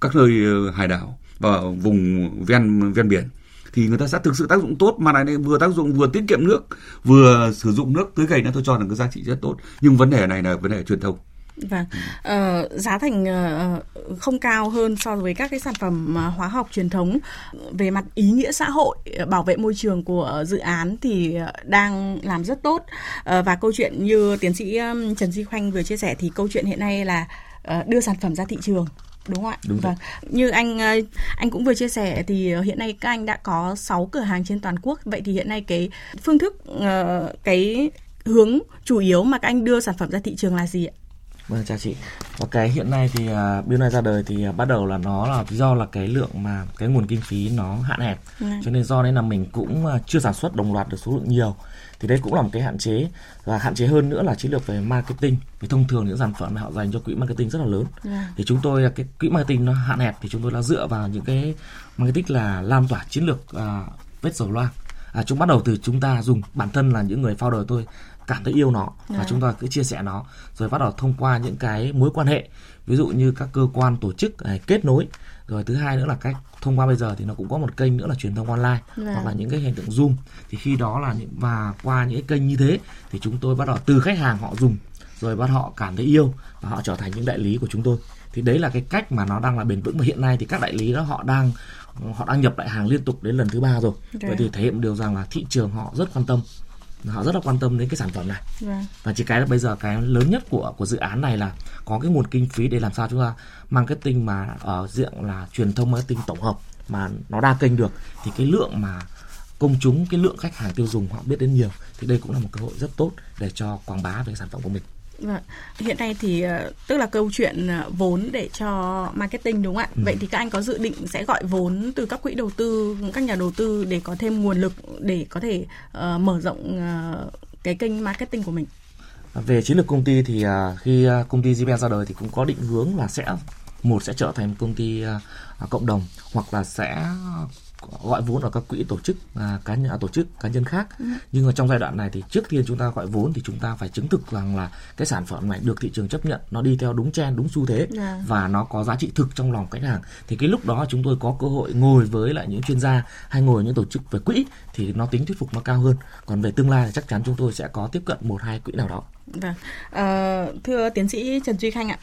các nơi hải đảo và vùng ven ven biển thì người ta sẽ thực sự tác dụng tốt. Mà lại vừa tác dụng vừa tiết kiệm nước vừa sử dụng nước tưới cày nó tôi cho là cái giá trị rất tốt. Nhưng vấn đề này là vấn đề truyền thông. Vâng, ờ, giá thành ờ, không cao hơn so với các cái sản phẩm ờ, hóa học truyền thống. Về mặt ý nghĩa xã hội, ờ, bảo vệ môi trường của dự án thì đang làm rất tốt. Và câu chuyện như tiến sĩ Trần Duy Khoanh vừa chia sẻ thì câu chuyện hiện nay là đưa sản phẩm ra thị trường đúng không ạ? Đúng vâng. Như anh anh cũng vừa chia sẻ thì hiện nay các anh đã có 6 cửa hàng trên toàn quốc. Vậy thì hiện nay cái phương thức cái hướng chủ yếu mà các anh đưa sản phẩm ra thị trường là gì ạ? Vâng chào chị. Và cái hiện nay thì uh, bill này ra đời thì uh, bắt đầu là nó là do là cái lượng mà cái nguồn kinh phí nó hạn hẹp. Ừ. Cho nên do nên là mình cũng uh, chưa sản xuất đồng loạt được số lượng nhiều. Thì đây cũng là một cái hạn chế và hạn chế hơn nữa là chiến lược về marketing. Vì thông thường những sản phẩm họ dành cho quỹ marketing rất là lớn. Yeah. Dạ. Thì chúng tôi cái quỹ marketing nó hạn hẹp thì chúng tôi đã dựa vào những cái marketing là lan tỏa chiến lược uh, vết dầu loang. À, chúng bắt đầu từ chúng ta dùng bản thân là những người founder tôi cảm thấy yêu nó và. Dạ. chúng ta cứ chia sẻ nó rồi bắt đầu thông qua những cái mối quan hệ ví dụ như các cơ quan tổ chức này, kết nối rồi thứ hai nữa là cách thông qua bây giờ thì nó cũng có một kênh nữa là truyền thông online yeah. Dạ. hoặc là những cái hiện tượng zoom thì khi đó là những và qua những cái kênh như thế thì chúng tôi bắt đầu từ khách hàng họ dùng rồi bắt họ cảm thấy yêu và họ trở thành những đại lý của chúng tôi thì đấy là cái cách mà nó đang là bền vững và hiện nay thì các đại lý đó họ đang họ đang nhập lại hàng liên tục đến lần thứ ba rồi okay. vậy thì thể hiện điều rằng là thị trường họ rất quan tâm họ rất là quan tâm đến cái sản phẩm này vâng. và chỉ cái là bây giờ cái lớn nhất của của dự án này là có cái nguồn kinh phí để làm sao chúng ta marketing mà ở diện là truyền thông marketing tổng hợp mà nó đa kênh được thì cái lượng mà công chúng cái lượng khách hàng tiêu dùng họ biết đến nhiều thì đây cũng là một cơ hội rất tốt để cho quảng bá về sản phẩm của mình. Hiện nay thì ờ, tức là câu chuyện ờ, vốn để cho marketing đúng không ạ? Ừ. Vậy thì các anh có dự định sẽ gọi vốn từ các quỹ đầu tư, các nhà đầu tư để có thêm nguồn lực để có thể uh, mở rộng uh, cái kênh marketing của mình? Về chiến lược công ty thì uh, khi uh, công ty GPN ra đời thì cũng có định hướng là sẽ một sẽ trở thành công ty uh, cộng đồng hoặc là sẽ gọi vốn ở các quỹ tổ chức à, cá nhân à, tổ chức cá nhân khác ừ. nhưng mà trong giai đoạn này thì trước tiên chúng ta gọi vốn thì chúng ta phải chứng thực rằng là cái sản phẩm này được thị trường chấp nhận nó đi theo đúng trend đúng xu thế. Dạ. và nó có giá trị thực trong lòng khách hàng thì cái lúc đó chúng tôi có cơ hội ngồi với lại những chuyên gia hay ngồi những tổ chức về quỹ thì nó tính thuyết phục nó cao hơn còn về tương lai thì chắc chắn chúng tôi sẽ có tiếp cận một hai quỹ nào đó Vâng. À, thưa tiến sĩ Trần Duy Khanh ạ,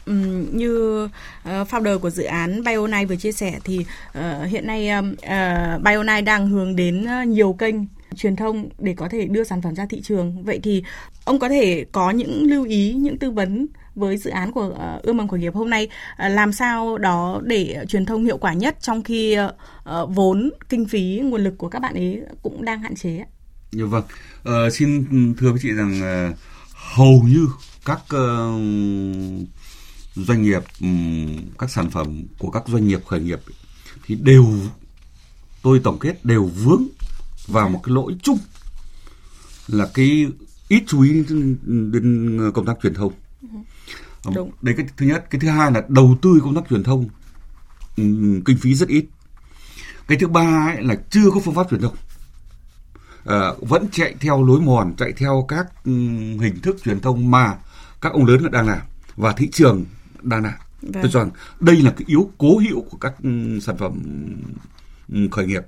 như uh, founder của dự án Bionai vừa chia sẻ thì uh, hiện nay uh, Bionai đang hướng đến nhiều kênh truyền thông để có thể đưa sản phẩm ra thị trường. Vậy thì ông có thể có những lưu ý, những tư vấn với dự án của uh, ươm mầm khởi nghiệp hôm nay uh, làm sao đó để truyền thông hiệu quả nhất trong khi uh, vốn kinh phí nguồn lực của các bạn ấy cũng đang hạn chế. Dạ vâng. Uh, xin thưa với chị rằng uh, hầu như các uh, doanh nghiệp các sản phẩm của các doanh nghiệp khởi nghiệp thì đều tôi tổng kết đều vướng vào một cái lỗi chung là cái ít chú ý đến công tác truyền thông. Đúng. Đấy cái thứ nhất, cái thứ hai là đầu tư công tác truyền thông kinh phí rất ít. Cái thứ ba ấy là chưa có phương pháp truyền thông uh, vẫn chạy theo lối mòn chạy theo các um, hình thức truyền thông mà các ông lớn đang làm và thị trường đang làm vâng. tôi cho rằng đây là cái yếu cố hữu của các um, sản phẩm um, khởi nghiệp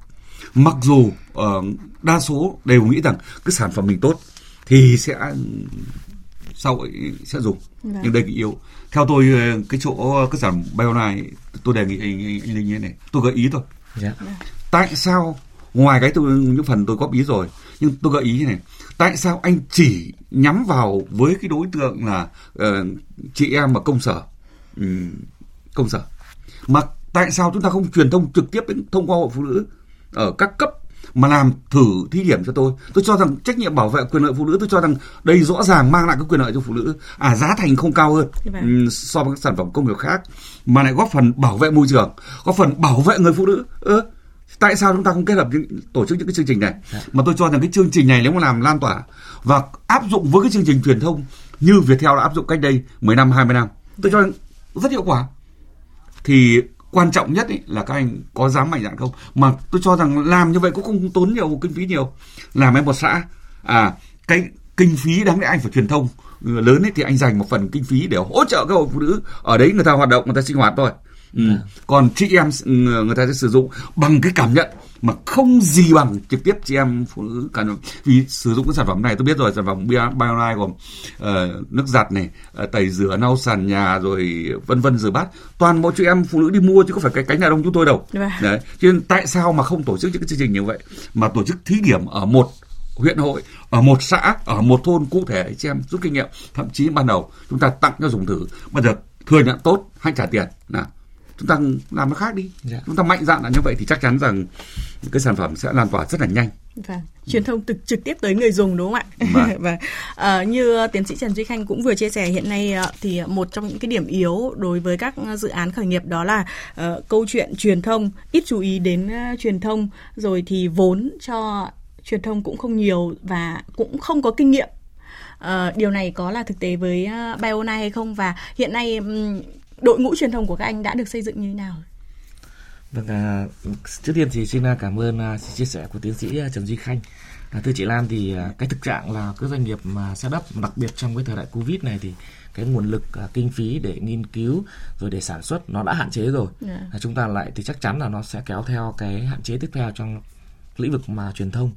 mặc dù uh, đa số đều nghĩ rằng cái sản phẩm mình tốt thì sẽ sau ấy sẽ dùng vâng. nhưng đây cái yếu theo tôi cái chỗ cái sản bio này tôi đề nghị anh, anh, anh linh như thế này tôi gợi ý thôi yeah. Dạ. tại sao ngoài cái tôi những phần tôi góp ý rồi nhưng tôi gợi ý như này. Tại sao anh chỉ nhắm vào với cái đối tượng là uh, chị em mà công sở? Um, công sở. Mà tại sao chúng ta không truyền thông trực tiếp đến thông qua hội phụ nữ ở các cấp mà làm thử thí điểm cho tôi? Tôi cho rằng trách nhiệm bảo vệ quyền lợi phụ nữ tôi cho rằng đây rõ ràng mang lại cái quyền lợi cho phụ nữ. À giá thành không cao hơn um, so với các sản phẩm công nghiệp khác mà lại góp phần bảo vệ môi trường góp phần bảo vệ người phụ nữ ơ tại sao chúng ta không kết hợp những, tổ chức những cái chương trình này? Dạ. mà tôi cho rằng cái chương trình này nếu mà làm lan tỏa và áp dụng với cái chương trình truyền thông như Viettel đã áp dụng cách đây 10 năm 20 năm tôi cho rằng rất hiệu quả. Thì quan trọng nhất ấy là các anh có dám mạnh dạn không? Mà tôi cho rằng làm như vậy cũng không tốn nhiều kinh phí nhiều. Làm em một xã à cái kinh phí đáng lẽ anh phải truyền thông. Lớn ấy thì anh dành một phần kinh phí để hỗ trợ các hội phụ nữ. Ở đấy người ta hoạt động người ta sinh hoạt thôi Ừ. Còn chị em người ta sẽ sử dụng bằng cái cảm nhận mà không gì bằng trực tiếp chị em phụ nữ cả vì sử dụng cái sản phẩm này tôi biết rồi sản phẩm Bioline gồm uh, nước giặt này uh, tẩy rửa lau sàn nhà rồi vân vân rửa bát. Toàn bộ chị em phụ nữ đi mua chứ không phải cái cánh nhà đông chúng tôi đâu. Vâng. đấy. Cho nên tại sao mà không tổ chức những cái chương trình như vậy? Mà tổ chức thí điểm ở một huyện hội ở một xã ở một thôn cụ thể để chị em rút kinh nghiệm. Thậm chí ban đầu chúng ta tặng cho dùng thử. Bây giờ thừa nhận tốt hay trả tiền. Nào chúng ta làm nó khác đi Dạ. chúng ta mạnh dạn là như vậy thì chắc chắn rằng cái sản phẩm sẽ lan tỏa rất là nhanh Vâng. Truyền thông trực trực tiếp tới người dùng đúng không ạ? Vâng. và ờ, như tiến sĩ Trần Duy Khanh cũng vừa chia sẻ hiện nay ờ, thì một trong những cái điểm yếu đối với các dự án khởi nghiệp đó là ờ, câu chuyện truyền thông ít chú ý đến ờ, truyền thông rồi thì vốn cho truyền thông cũng không nhiều và cũng không có kinh nghiệm. Ờ, điều này có là thực tế với uh, Biona hay không và hiện nay ừm, đội ngũ truyền thông của các anh đã được xây dựng như thế nào? Vâng, à, trước tiên thì xin à, cảm ơn à, chia sẻ của tiến sĩ à, Trần Duy Khanh. À, thưa chị Lan thì à, cái thực trạng là các doanh nghiệp mà setup đặc biệt trong cái thời đại Covid này thì cái nguồn lực à, kinh phí để nghiên cứu rồi để sản xuất nó đã hạn chế rồi. Dạ. À, chúng ta lại thì chắc chắn là nó sẽ kéo theo cái hạn chế tiếp theo trong lĩnh vực mà truyền thông.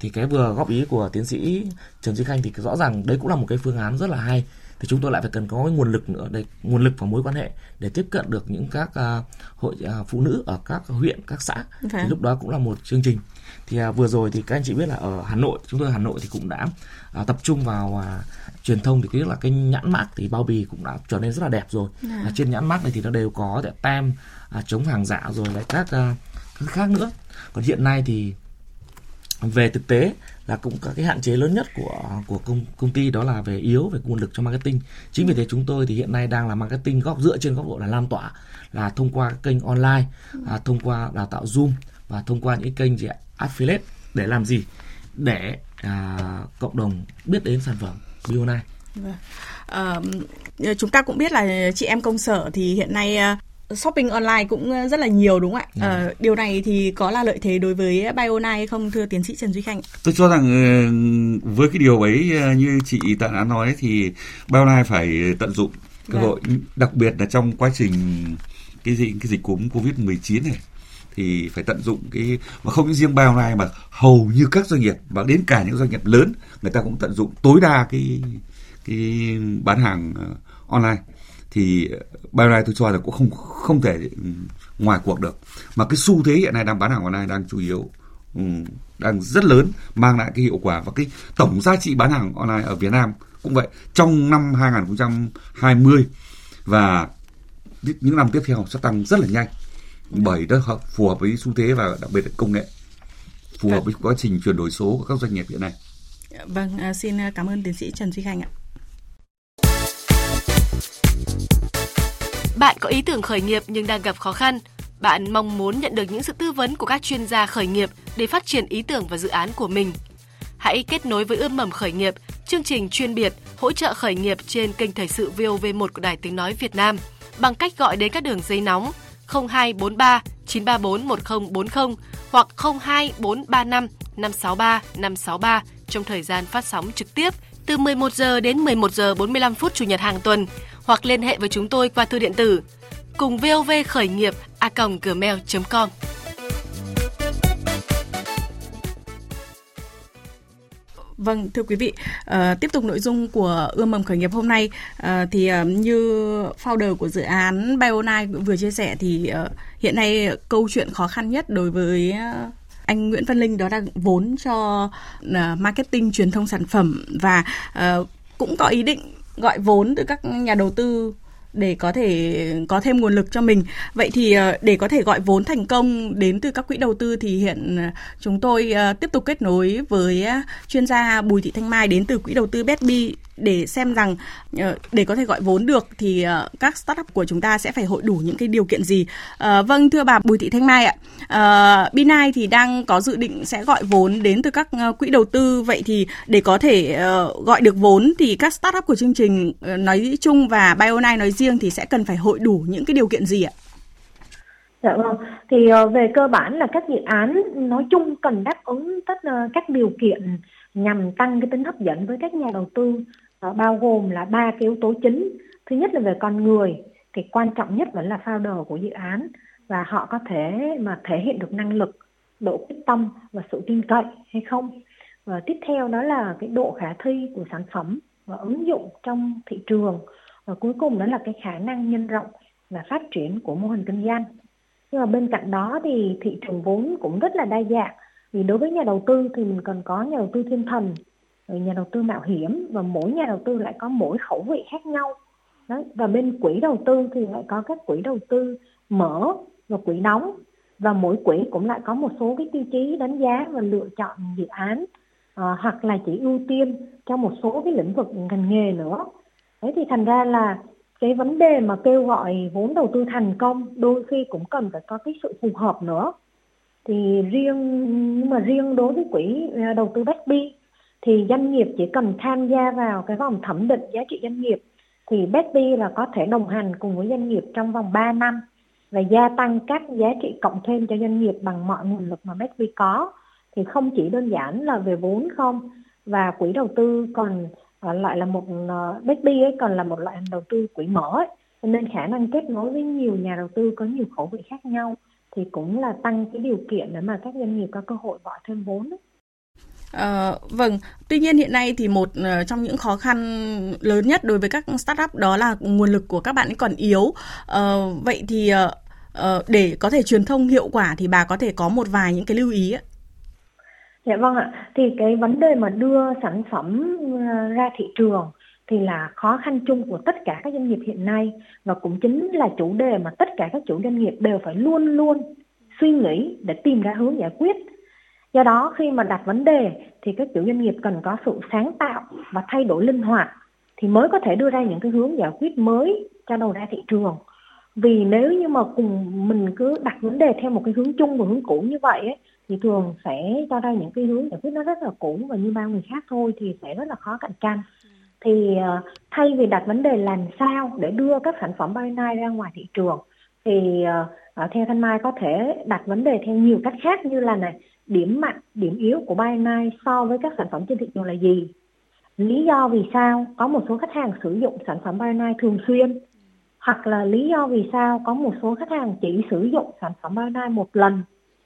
Thì cái vừa góp ý của tiến sĩ Trần Duy Khanh thì rõ ràng đấy cũng là một cái phương án rất là hay thì chúng tôi lại phải cần có cái nguồn lực nữa để nguồn lực và mối quan hệ để tiếp cận được những các à, hội à, phụ nữ ở các huyện các xã. Vâng. thì lúc đó cũng là một chương trình. Thì à, vừa rồi thì các anh chị biết là ở Hà Nội chúng tôi ở Hà Nội thì cũng đã à, tập trung vào à, truyền thông thì cái là cái nhãn mác thì bao bì cũng đã trở nên rất là đẹp rồi. À, trên nhãn mác này thì nó đều có để tem à, chống hàng giả rồi lại các à, các khác nữa. Còn hiện nay thì về thực tế là cũng có cái hạn chế lớn nhất của của công công ty đó là về yếu về nguồn lực cho marketing chính vì thế chúng tôi thì hiện nay đang là marketing góc dựa trên góc độ là lan tỏa là thông qua các kênh online à, thông qua đào tạo zoom và thông qua những kênh gì ạ? affiliate để làm gì để à, cộng đồng biết đến sản phẩm Bionai Vâng. À, chúng ta cũng biết là chị em công sở thì hiện nay à, shopping online cũng ờ, rất là nhiều đúng không ạ? Ờ, điều này thì có là lợi thế đối với Biona hay không thưa tiến sĩ Trần Duy Khanh? tôi cho rằng ờ, với cái điều ấy ờ, như chị Tạ đã nói thì Biolai phải tận dụng cơ Vâng. hội đặc biệt là trong quá trình cái dịch cái dịch cúm Covid 19 này thì phải tận dụng cái mà không những riêng Biolai mà hầu như các doanh nghiệp và đến cả những doanh nghiệp lớn người ta cũng tận dụng tối đa cái cái bán hàng online thì Biolai tôi cho là cũng không không thể ừ, ngoài cuộc được. Mà cái xu thế hiện nay đang bán hàng online đang chủ yếu ừ, đang rất lớn mang lại cái hiệu quả và cái tổng giá trị bán hàng online ở Việt Nam cũng vậy. Trong năm 2020 và những năm tiếp theo sẽ tăng rất là nhanh. Bởi nó hợp- phù hợp với xu thế và đặc biệt là công nghệ. Phù hợp với quá trình chuyển đổi số của các doanh nghiệp hiện nay. Vâng, ờ, xin cảm ơn tiến sĩ Trần Duy Khanh ạ. Bạn có ý tưởng khởi nghiệp nhưng đang gặp khó khăn. Bạn mong muốn nhận được những sự tư vấn của các chuyên gia khởi nghiệp để phát triển ý tưởng và dự án của mình. Hãy kết nối với Ươm mầm khởi nghiệp, chương trình chuyên biệt hỗ trợ khởi nghiệp trên kênh thời sự VOV1 của Đài Tiếng nói Việt Nam bằng cách gọi đến các đường dây nóng 0243 934 1040 hoặc 02435 563 563 trong thời gian phát sóng trực tiếp từ 11 giờ đến 11 giờ 45 phút chủ nhật hàng tuần hoặc liên hệ với chúng tôi qua thư điện tử cùng vov khởi nghiệp a gmail.com. Vâng, thưa quý vị, ờ, tiếp tục nội dung của ươm mầm khởi nghiệp hôm nay ờ, thì ờ, như founder của dự án Bionai vừa chia sẻ thì ờ, hiện nay câu chuyện khó khăn nhất đối với ờ, anh Nguyễn Văn Linh đó là vốn cho uh, marketing truyền thông sản phẩm và uh, cũng có ý định gọi vốn từ các nhà đầu tư để có thể có thêm nguồn lực cho mình. Vậy thì ờ, để có thể gọi vốn thành công đến từ các quỹ đầu tư thì hiện ờ, chúng tôi ờ, tiếp tục kết nối với chuyên gia Bùi Thị Thanh Mai đến từ quỹ đầu tư Betbi để xem rằng ờ, để có thể gọi vốn được thì ờ, các startup của chúng ta sẽ phải hội đủ những cái điều kiện gì. À, vâng thưa bà Bùi Thị Thanh Mai ạ. à, Binai thì đang có dự định sẽ gọi vốn đến từ các quỹ đầu tư vậy thì để có thể gọi được vốn thì các startup của chương trình nói chung và Bionai nói riêng thì sẽ cần phải hội đủ những cái điều kiện gì ạ? Dạ vâng. Thì về cơ bản là các dự án nói chung cần đáp ứng tất các điều kiện nhằm tăng cái tính hấp dẫn với các nhà đầu tư Ờ, bao gồm là ba cái yếu tố chính. Thứ nhất là về con người, thì quan trọng nhất vẫn là founder của dự án, và họ có thể mà thể hiện được năng lực, độ quyết tâm và sự tin cậy hay không. Và tiếp theo đó là cái độ khả thi của sản phẩm và ứng dụng trong thị trường. Và cuối cùng đó là cái khả năng nhân rộng và phát triển của mô hình kinh doanh. Nhưng mà bên cạnh đó thì thị trường vốn cũng rất là đa dạng. Vì đối với nhà đầu tư thì mình cần có nhà đầu tư thiên thần nhà đầu tư mạo hiểm và mỗi nhà đầu tư lại có mỗi khẩu vị khác nhau. Đấy. và bên quỹ đầu tư thì lại có các quỹ đầu tư mở và quỹ đóng. Và mỗi quỹ cũng lại có một số cái tiêu chí đánh giá và lựa chọn dự án à, hoặc là chỉ ưu tiên cho một số cái lĩnh vực ngành nghề nữa. Thế thì thành ra là cái vấn đề mà kêu gọi vốn đầu tư thành công đôi khi cũng cần phải có cái sự phù hợp nữa. Thì riêng nhưng mà riêng đối với quỹ ờ, đầu tư Betby thì doanh nghiệp chỉ cần tham gia vào cái vòng thẩm định giá trị doanh nghiệp, thì Betty là có thể đồng hành cùng với doanh nghiệp trong vòng 3 năm và gia tăng các giá trị cộng thêm cho doanh nghiệp bằng mọi nguồn lực mà Betty có thì không chỉ đơn giản là về vốn không, và quỹ đầu tư còn ờ, lại là một ờ, Betty ấy còn là một loại đầu tư quỹ mở ấy. nên khả năng kết nối với nhiều nhà đầu tư có nhiều khẩu vị khác nhau thì cũng là tăng cái điều kiện để mà các doanh nghiệp có cơ hội gọi thêm vốn ấy. À, vâng, tuy nhiên hiện nay thì một uh, trong những khó khăn lớn nhất đối với các startup đó là nguồn lực của các bạn ấy còn yếu. À, vậy thì uh, để có thể truyền thông hiệu quả thì bà có thể có một vài những cái lưu ý ạ. Dạ vâng ạ. Thì cái vấn đề mà đưa sản phẩm ra thị trường thì là khó khăn chung của tất cả các doanh nghiệp hiện nay và cũng chính là chủ đề mà tất cả các chủ doanh nghiệp đều phải luôn luôn suy nghĩ để tìm ra hướng giải quyết do đó khi mà đặt vấn đề thì các chủ doanh nghiệp cần có sự sáng tạo và thay đổi linh hoạt thì mới có thể đưa ra những cái hướng giải quyết mới cho đầu ra thị trường. Vì nếu như mà cùng mình cứ đặt vấn đề theo một cái hướng chung và hướng cũ như vậy ấy, thì thường sẽ cho ra những cái hướng giải quyết nó rất là cũ và như bao người khác thôi thì sẽ rất là khó cạnh tranh. Thì ờ, thay vì đặt vấn đề làm sao để đưa các sản phẩm Bionite ra ngoài thị trường thì ờ, ờ, theo Thanh Mai có thể đặt vấn đề theo nhiều cách khác như là này điểm mạnh, điểm yếu của Bionite so với các sản phẩm trên thị trường là gì? Lý do vì sao có một số khách hàng sử dụng sản phẩm Bionite thường xuyên? Hoặc là lý do vì sao có một số khách hàng chỉ sử dụng sản phẩm Bionite một lần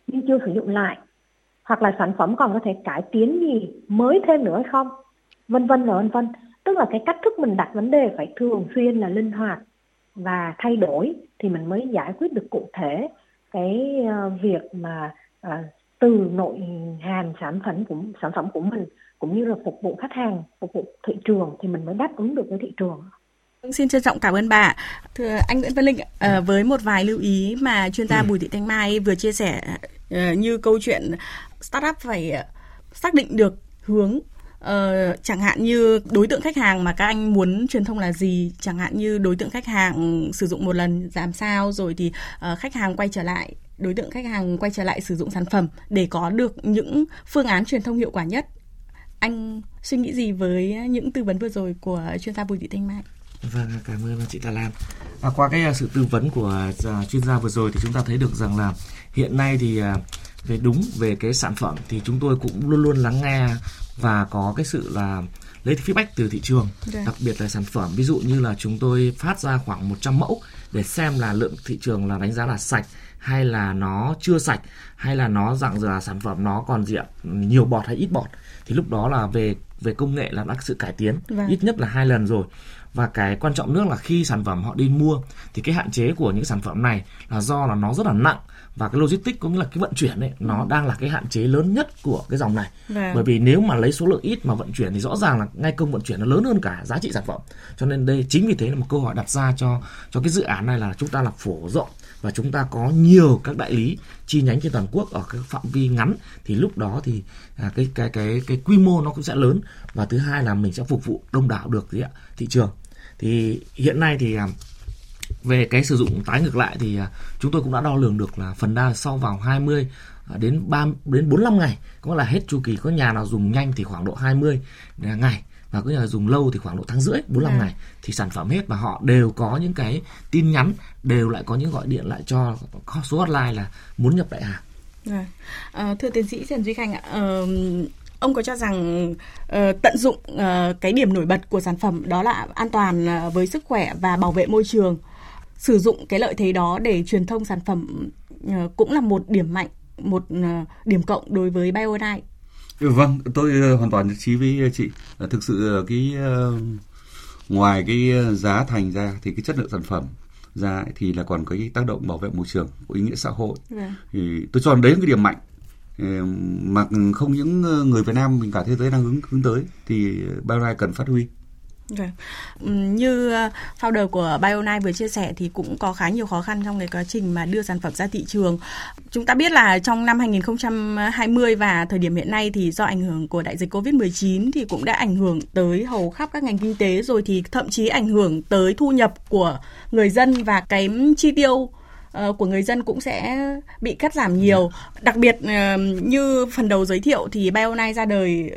nhưng chưa sử dụng lại? Hoặc là sản phẩm còn có thể cải tiến gì mới thêm nữa hay không? Vân vân và vân vân. Tức là cái cách thức mình đặt vấn đề phải thường xuyên là linh hoạt và thay đổi thì mình mới giải quyết được cụ thể cái ờ, việc mà uh, từ nội hàm sản phẩm của sản phẩm của mình cũng như là phục vụ khách hàng phục vụ thị trường thì mình mới đáp ứng được với thị trường Xin trân trọng cảm ơn bà. Thưa anh Nguyễn Văn Linh, à, với một vài lưu ý mà chuyên gia ừ. Bùi Thị Thanh Mai vừa chia sẻ à, như câu chuyện startup phải xác định được hướng Ờ, chẳng hạn như đối tượng khách hàng mà các anh muốn truyền thông là gì? Chẳng hạn như đối tượng khách hàng sử dụng một lần làm sao rồi thì uh, khách hàng quay trở lại đối tượng khách hàng quay trở lại sử dụng sản phẩm để có được những phương án truyền thông hiệu quả nhất. Anh suy nghĩ gì với những tư vấn vừa rồi của chuyên gia Bùi Thị Thanh Mai? Vâng, cảm ơn chị Đà Lan. À, qua cái à, sự tư vấn của à, chuyên gia vừa rồi thì chúng ta thấy được rằng là hiện nay thì à, về đúng về cái sản phẩm thì chúng tôi cũng luôn luôn lắng nghe và có cái sự là lấy feedback từ thị trường, okay. Dạ. đặc biệt là sản phẩm. Ví dụ như là chúng tôi phát ra khoảng 100 mẫu để xem là lượng thị trường là đánh giá là sạch hay là nó chưa sạch hay là nó dạng là sản phẩm nó còn gì ạ nhiều bọt hay ít bọt thì lúc đó là về về công nghệ là đã sự cải tiến vâng. ít nhất là hai lần rồi và cái quan trọng nữa là khi sản phẩm họ đi mua thì cái hạn chế của những sản phẩm này là do là nó rất là nặng và cái logistics cũng như là cái vận chuyển ấy nó ừ. đang là cái hạn chế lớn nhất của cái dòng này. Vâng. bởi vì nếu mà lấy số lượng ít mà vận chuyển thì rõ ràng là ngay công vận chuyển nó lớn hơn cả giá trị sản phẩm. Cho nên đây chính vì thế là một câu hỏi đặt ra cho cho cái dự án này là chúng ta là phổ rộng và chúng ta có nhiều các đại lý chi nhánh trên toàn quốc ở cái phạm vi ngắn. Thì lúc đó thì à, cái cái cái cái quy mô nó cũng sẽ lớn. Và thứ hai là mình sẽ phục vụ đông đảo được gì ạ thị trường. Thì hiện nay thì à, về cái sử dụng tái ngược lại thì à, chúng tôi cũng đã đo lường được là phần đa sau vòng 20 à, đến 3 đến 45 ngày có là hết chu kỳ có nhà nào dùng nhanh thì khoảng độ 20 ngày và có nhà dùng lâu thì khoảng độ tháng rưỡi 45 à. ngày thì sản phẩm hết và họ đều có những cái tin nhắn đều lại có những gọi điện lại cho số hotline là muốn nhập đại hàng. À, à, thưa tiến sĩ Trần Duy Khanh ạ, uh, ông có cho rằng uh, tận dụng uh, cái điểm nổi bật của sản phẩm đó là an toàn uh, với sức khỏe và bảo vệ môi trường sử dụng cái lợi thế đó để truyền thông sản phẩm uh, cũng là một điểm mạnh một điểm cộng đối với BioNine. Ừ, vâng, tôi hoàn toàn nhất trí với chị. Thực sự cái ngoài cái giá thành ra thì cái chất lượng sản phẩm ra thì là còn cái tác động bảo vệ môi trường có ý nghĩa xã hội. Vâng. Thì tôi cho đấy là cái điểm mạnh mà không những người Việt Nam mình cả thế giới đang hướng hướng tới thì BioLife cần phát huy. Vâng. Như ờ, founder của Bionine vừa chia sẻ thì cũng có khá nhiều khó khăn trong cái quá trình mà đưa sản phẩm ra thị trường. Chúng ta biết là trong năm 2020 và thời điểm hiện nay thì do ảnh hưởng của đại dịch Covid-19 thì cũng đã ảnh hưởng tới hầu khắp các ngành kinh tế rồi thì thậm chí ảnh hưởng tới thu nhập của người dân và cái chi tiêu ờ, của người dân cũng sẽ bị cắt giảm nhiều. Đặc biệt ờ, như phần đầu giới thiệu thì Bionine ra đời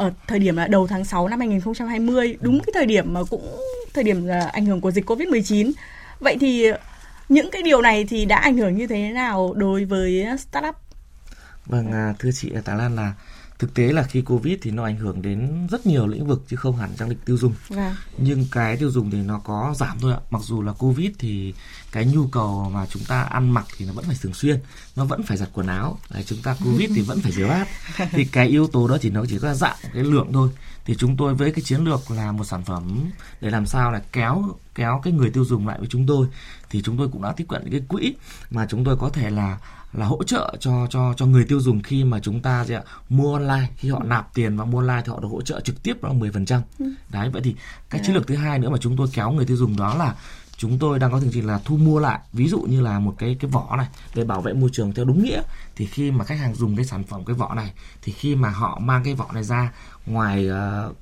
ở thời điểm là đầu tháng 6 năm 2020 đúng cái thời điểm mà cũng thời điểm là ảnh hưởng của dịch Covid-19. Vậy thì những cái điều này thì đã ảnh hưởng như thế nào đối với startup? Vâng, à, thưa chị Tạ Lan là thực tế là khi covid thì nó ảnh hưởng đến rất nhiều lĩnh vực chứ không hẳn trong lĩnh tiêu dùng. Vâng. nhưng cái tiêu dùng thì nó có giảm thôi ạ. Mặc dù là covid thì cái nhu cầu mà chúng ta ăn mặc thì nó vẫn phải thường xuyên nó vẫn phải giặt quần áo. Đấy, chúng ta covid thì vẫn phải rửa bát. Thì cái yếu tố đó chỉ nó chỉ có dạng cái lượng thôi. Thì chúng tôi với cái chiến lược là một sản phẩm để làm sao là kéo kéo cái người tiêu dùng lại với chúng tôi. Thì chúng tôi cũng đã tiếp cận cái quỹ mà chúng tôi có thể là là hỗ trợ cho cho cho người tiêu dùng khi mà chúng ta gì ạ, mua online khi họ nạp tiền và mua online thì họ được hỗ trợ trực tiếp là 10%. Ừ. Đấy vậy thì cái chiến lược thứ hai nữa mà chúng tôi kéo người tiêu dùng đó là chúng tôi đang có chương trình là thu mua lại ví dụ như là một cái cái vỏ này để bảo vệ môi trường theo đúng nghĩa thì khi mà khách hàng dùng cái sản phẩm cái vỏ này thì khi mà họ mang cái vỏ này ra ngoài uh,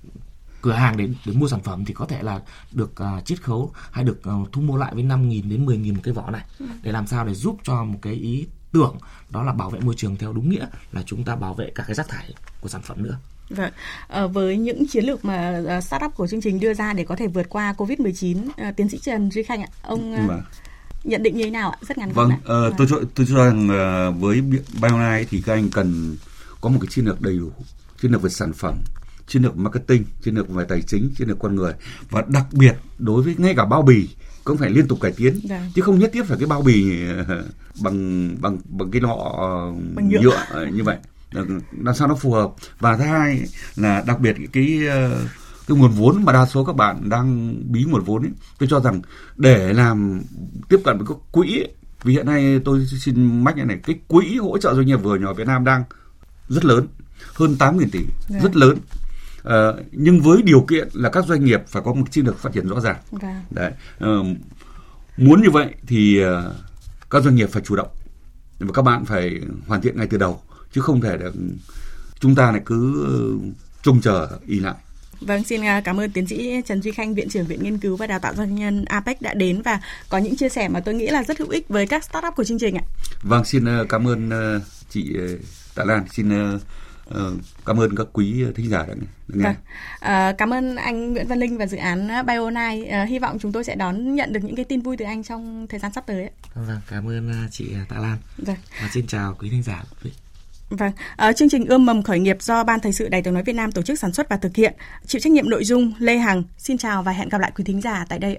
cửa hàng để để mua sản phẩm thì có thể là được uh, chiết khấu hay được uh, thu mua lại với 5.000 đến 10.000 một cái vỏ này ừ. để làm sao để giúp cho một cái ý tưởng đó là bảo vệ môi trường theo đúng nghĩa là chúng ta bảo vệ cả cái rác thải của sản phẩm nữa. Vâng. À, với những chiến lược mà uh, startup của chương trình đưa ra để có thể vượt qua Covid-19, uh, ờ, tiến sĩ Trần Duy Khanh ạ, ông uh, vâng. nhận định như thế nào ạ? Rất ngắn vâng, uh, vâng, tôi cho tôi cho rằng uh, với BioLife thì các anh cần có một cái chiến lược đầy đủ, chiến lược về sản phẩm, chiến lược marketing, chiến lược về tài chính, chiến lược con người và đặc biệt đối với ngay cả bao bì cũng phải liên tục cải tiến Đấy. Dạ. chứ không nhất thiết phải cái bao bì bằng bằng bằng cái lọ bằng nhựa. nhựa như vậy làm sao nó phù hợp và thứ hai là đặc biệt cái cái nguồn vốn mà đa số các bạn đang bí nguồn vốn ấy tôi cho rằng để làm tiếp cận với các quỹ ấy, vì hiện nay tôi xin mách này, này cái quỹ hỗ trợ doanh nghiệp vừa nhỏ Việt Nam đang rất lớn hơn 8.000 tỷ yeah. Dạ. rất lớn uh, nhưng với điều kiện là các doanh nghiệp phải có một chiến lược phát triển rõ ràng yeah. Vâng. đấy uh, muốn như vậy thì uh, các doanh nghiệp phải chủ động và các bạn phải hoàn thiện ngay từ đầu chứ không thể được chúng ta lại cứ trông chờ y lại Vâng, xin à, cảm ơn tiến sĩ Trần Duy Khanh, Viện trưởng Viện Nghiên cứu và Đào tạo Doanh nhân APEC đã đến và có những chia sẻ mà tôi nghĩ là rất hữu ích với các startup của chương trình ạ. Vâng, xin cảm ơn chị Tạ Lan, xin cảm ơn các quý thính giả đã nghe. À, cảm ơn anh Nguyễn Văn Linh và dự án Bio9. À, hy vọng chúng tôi sẽ đón nhận được những cái tin vui từ anh trong thời gian sắp tới. Vâng, cảm ơn chị Tạ Lan. Vâng. Và xin chào quý thính giả. Vâng, à, chương trình ươm mầm khởi nghiệp do Ban Thời sự Đài tiếng nói Việt Nam tổ chức sản xuất và thực hiện, chịu trách nhiệm nội dung Lê Hằng. Xin chào và hẹn gặp lại quý thính giả tại đây.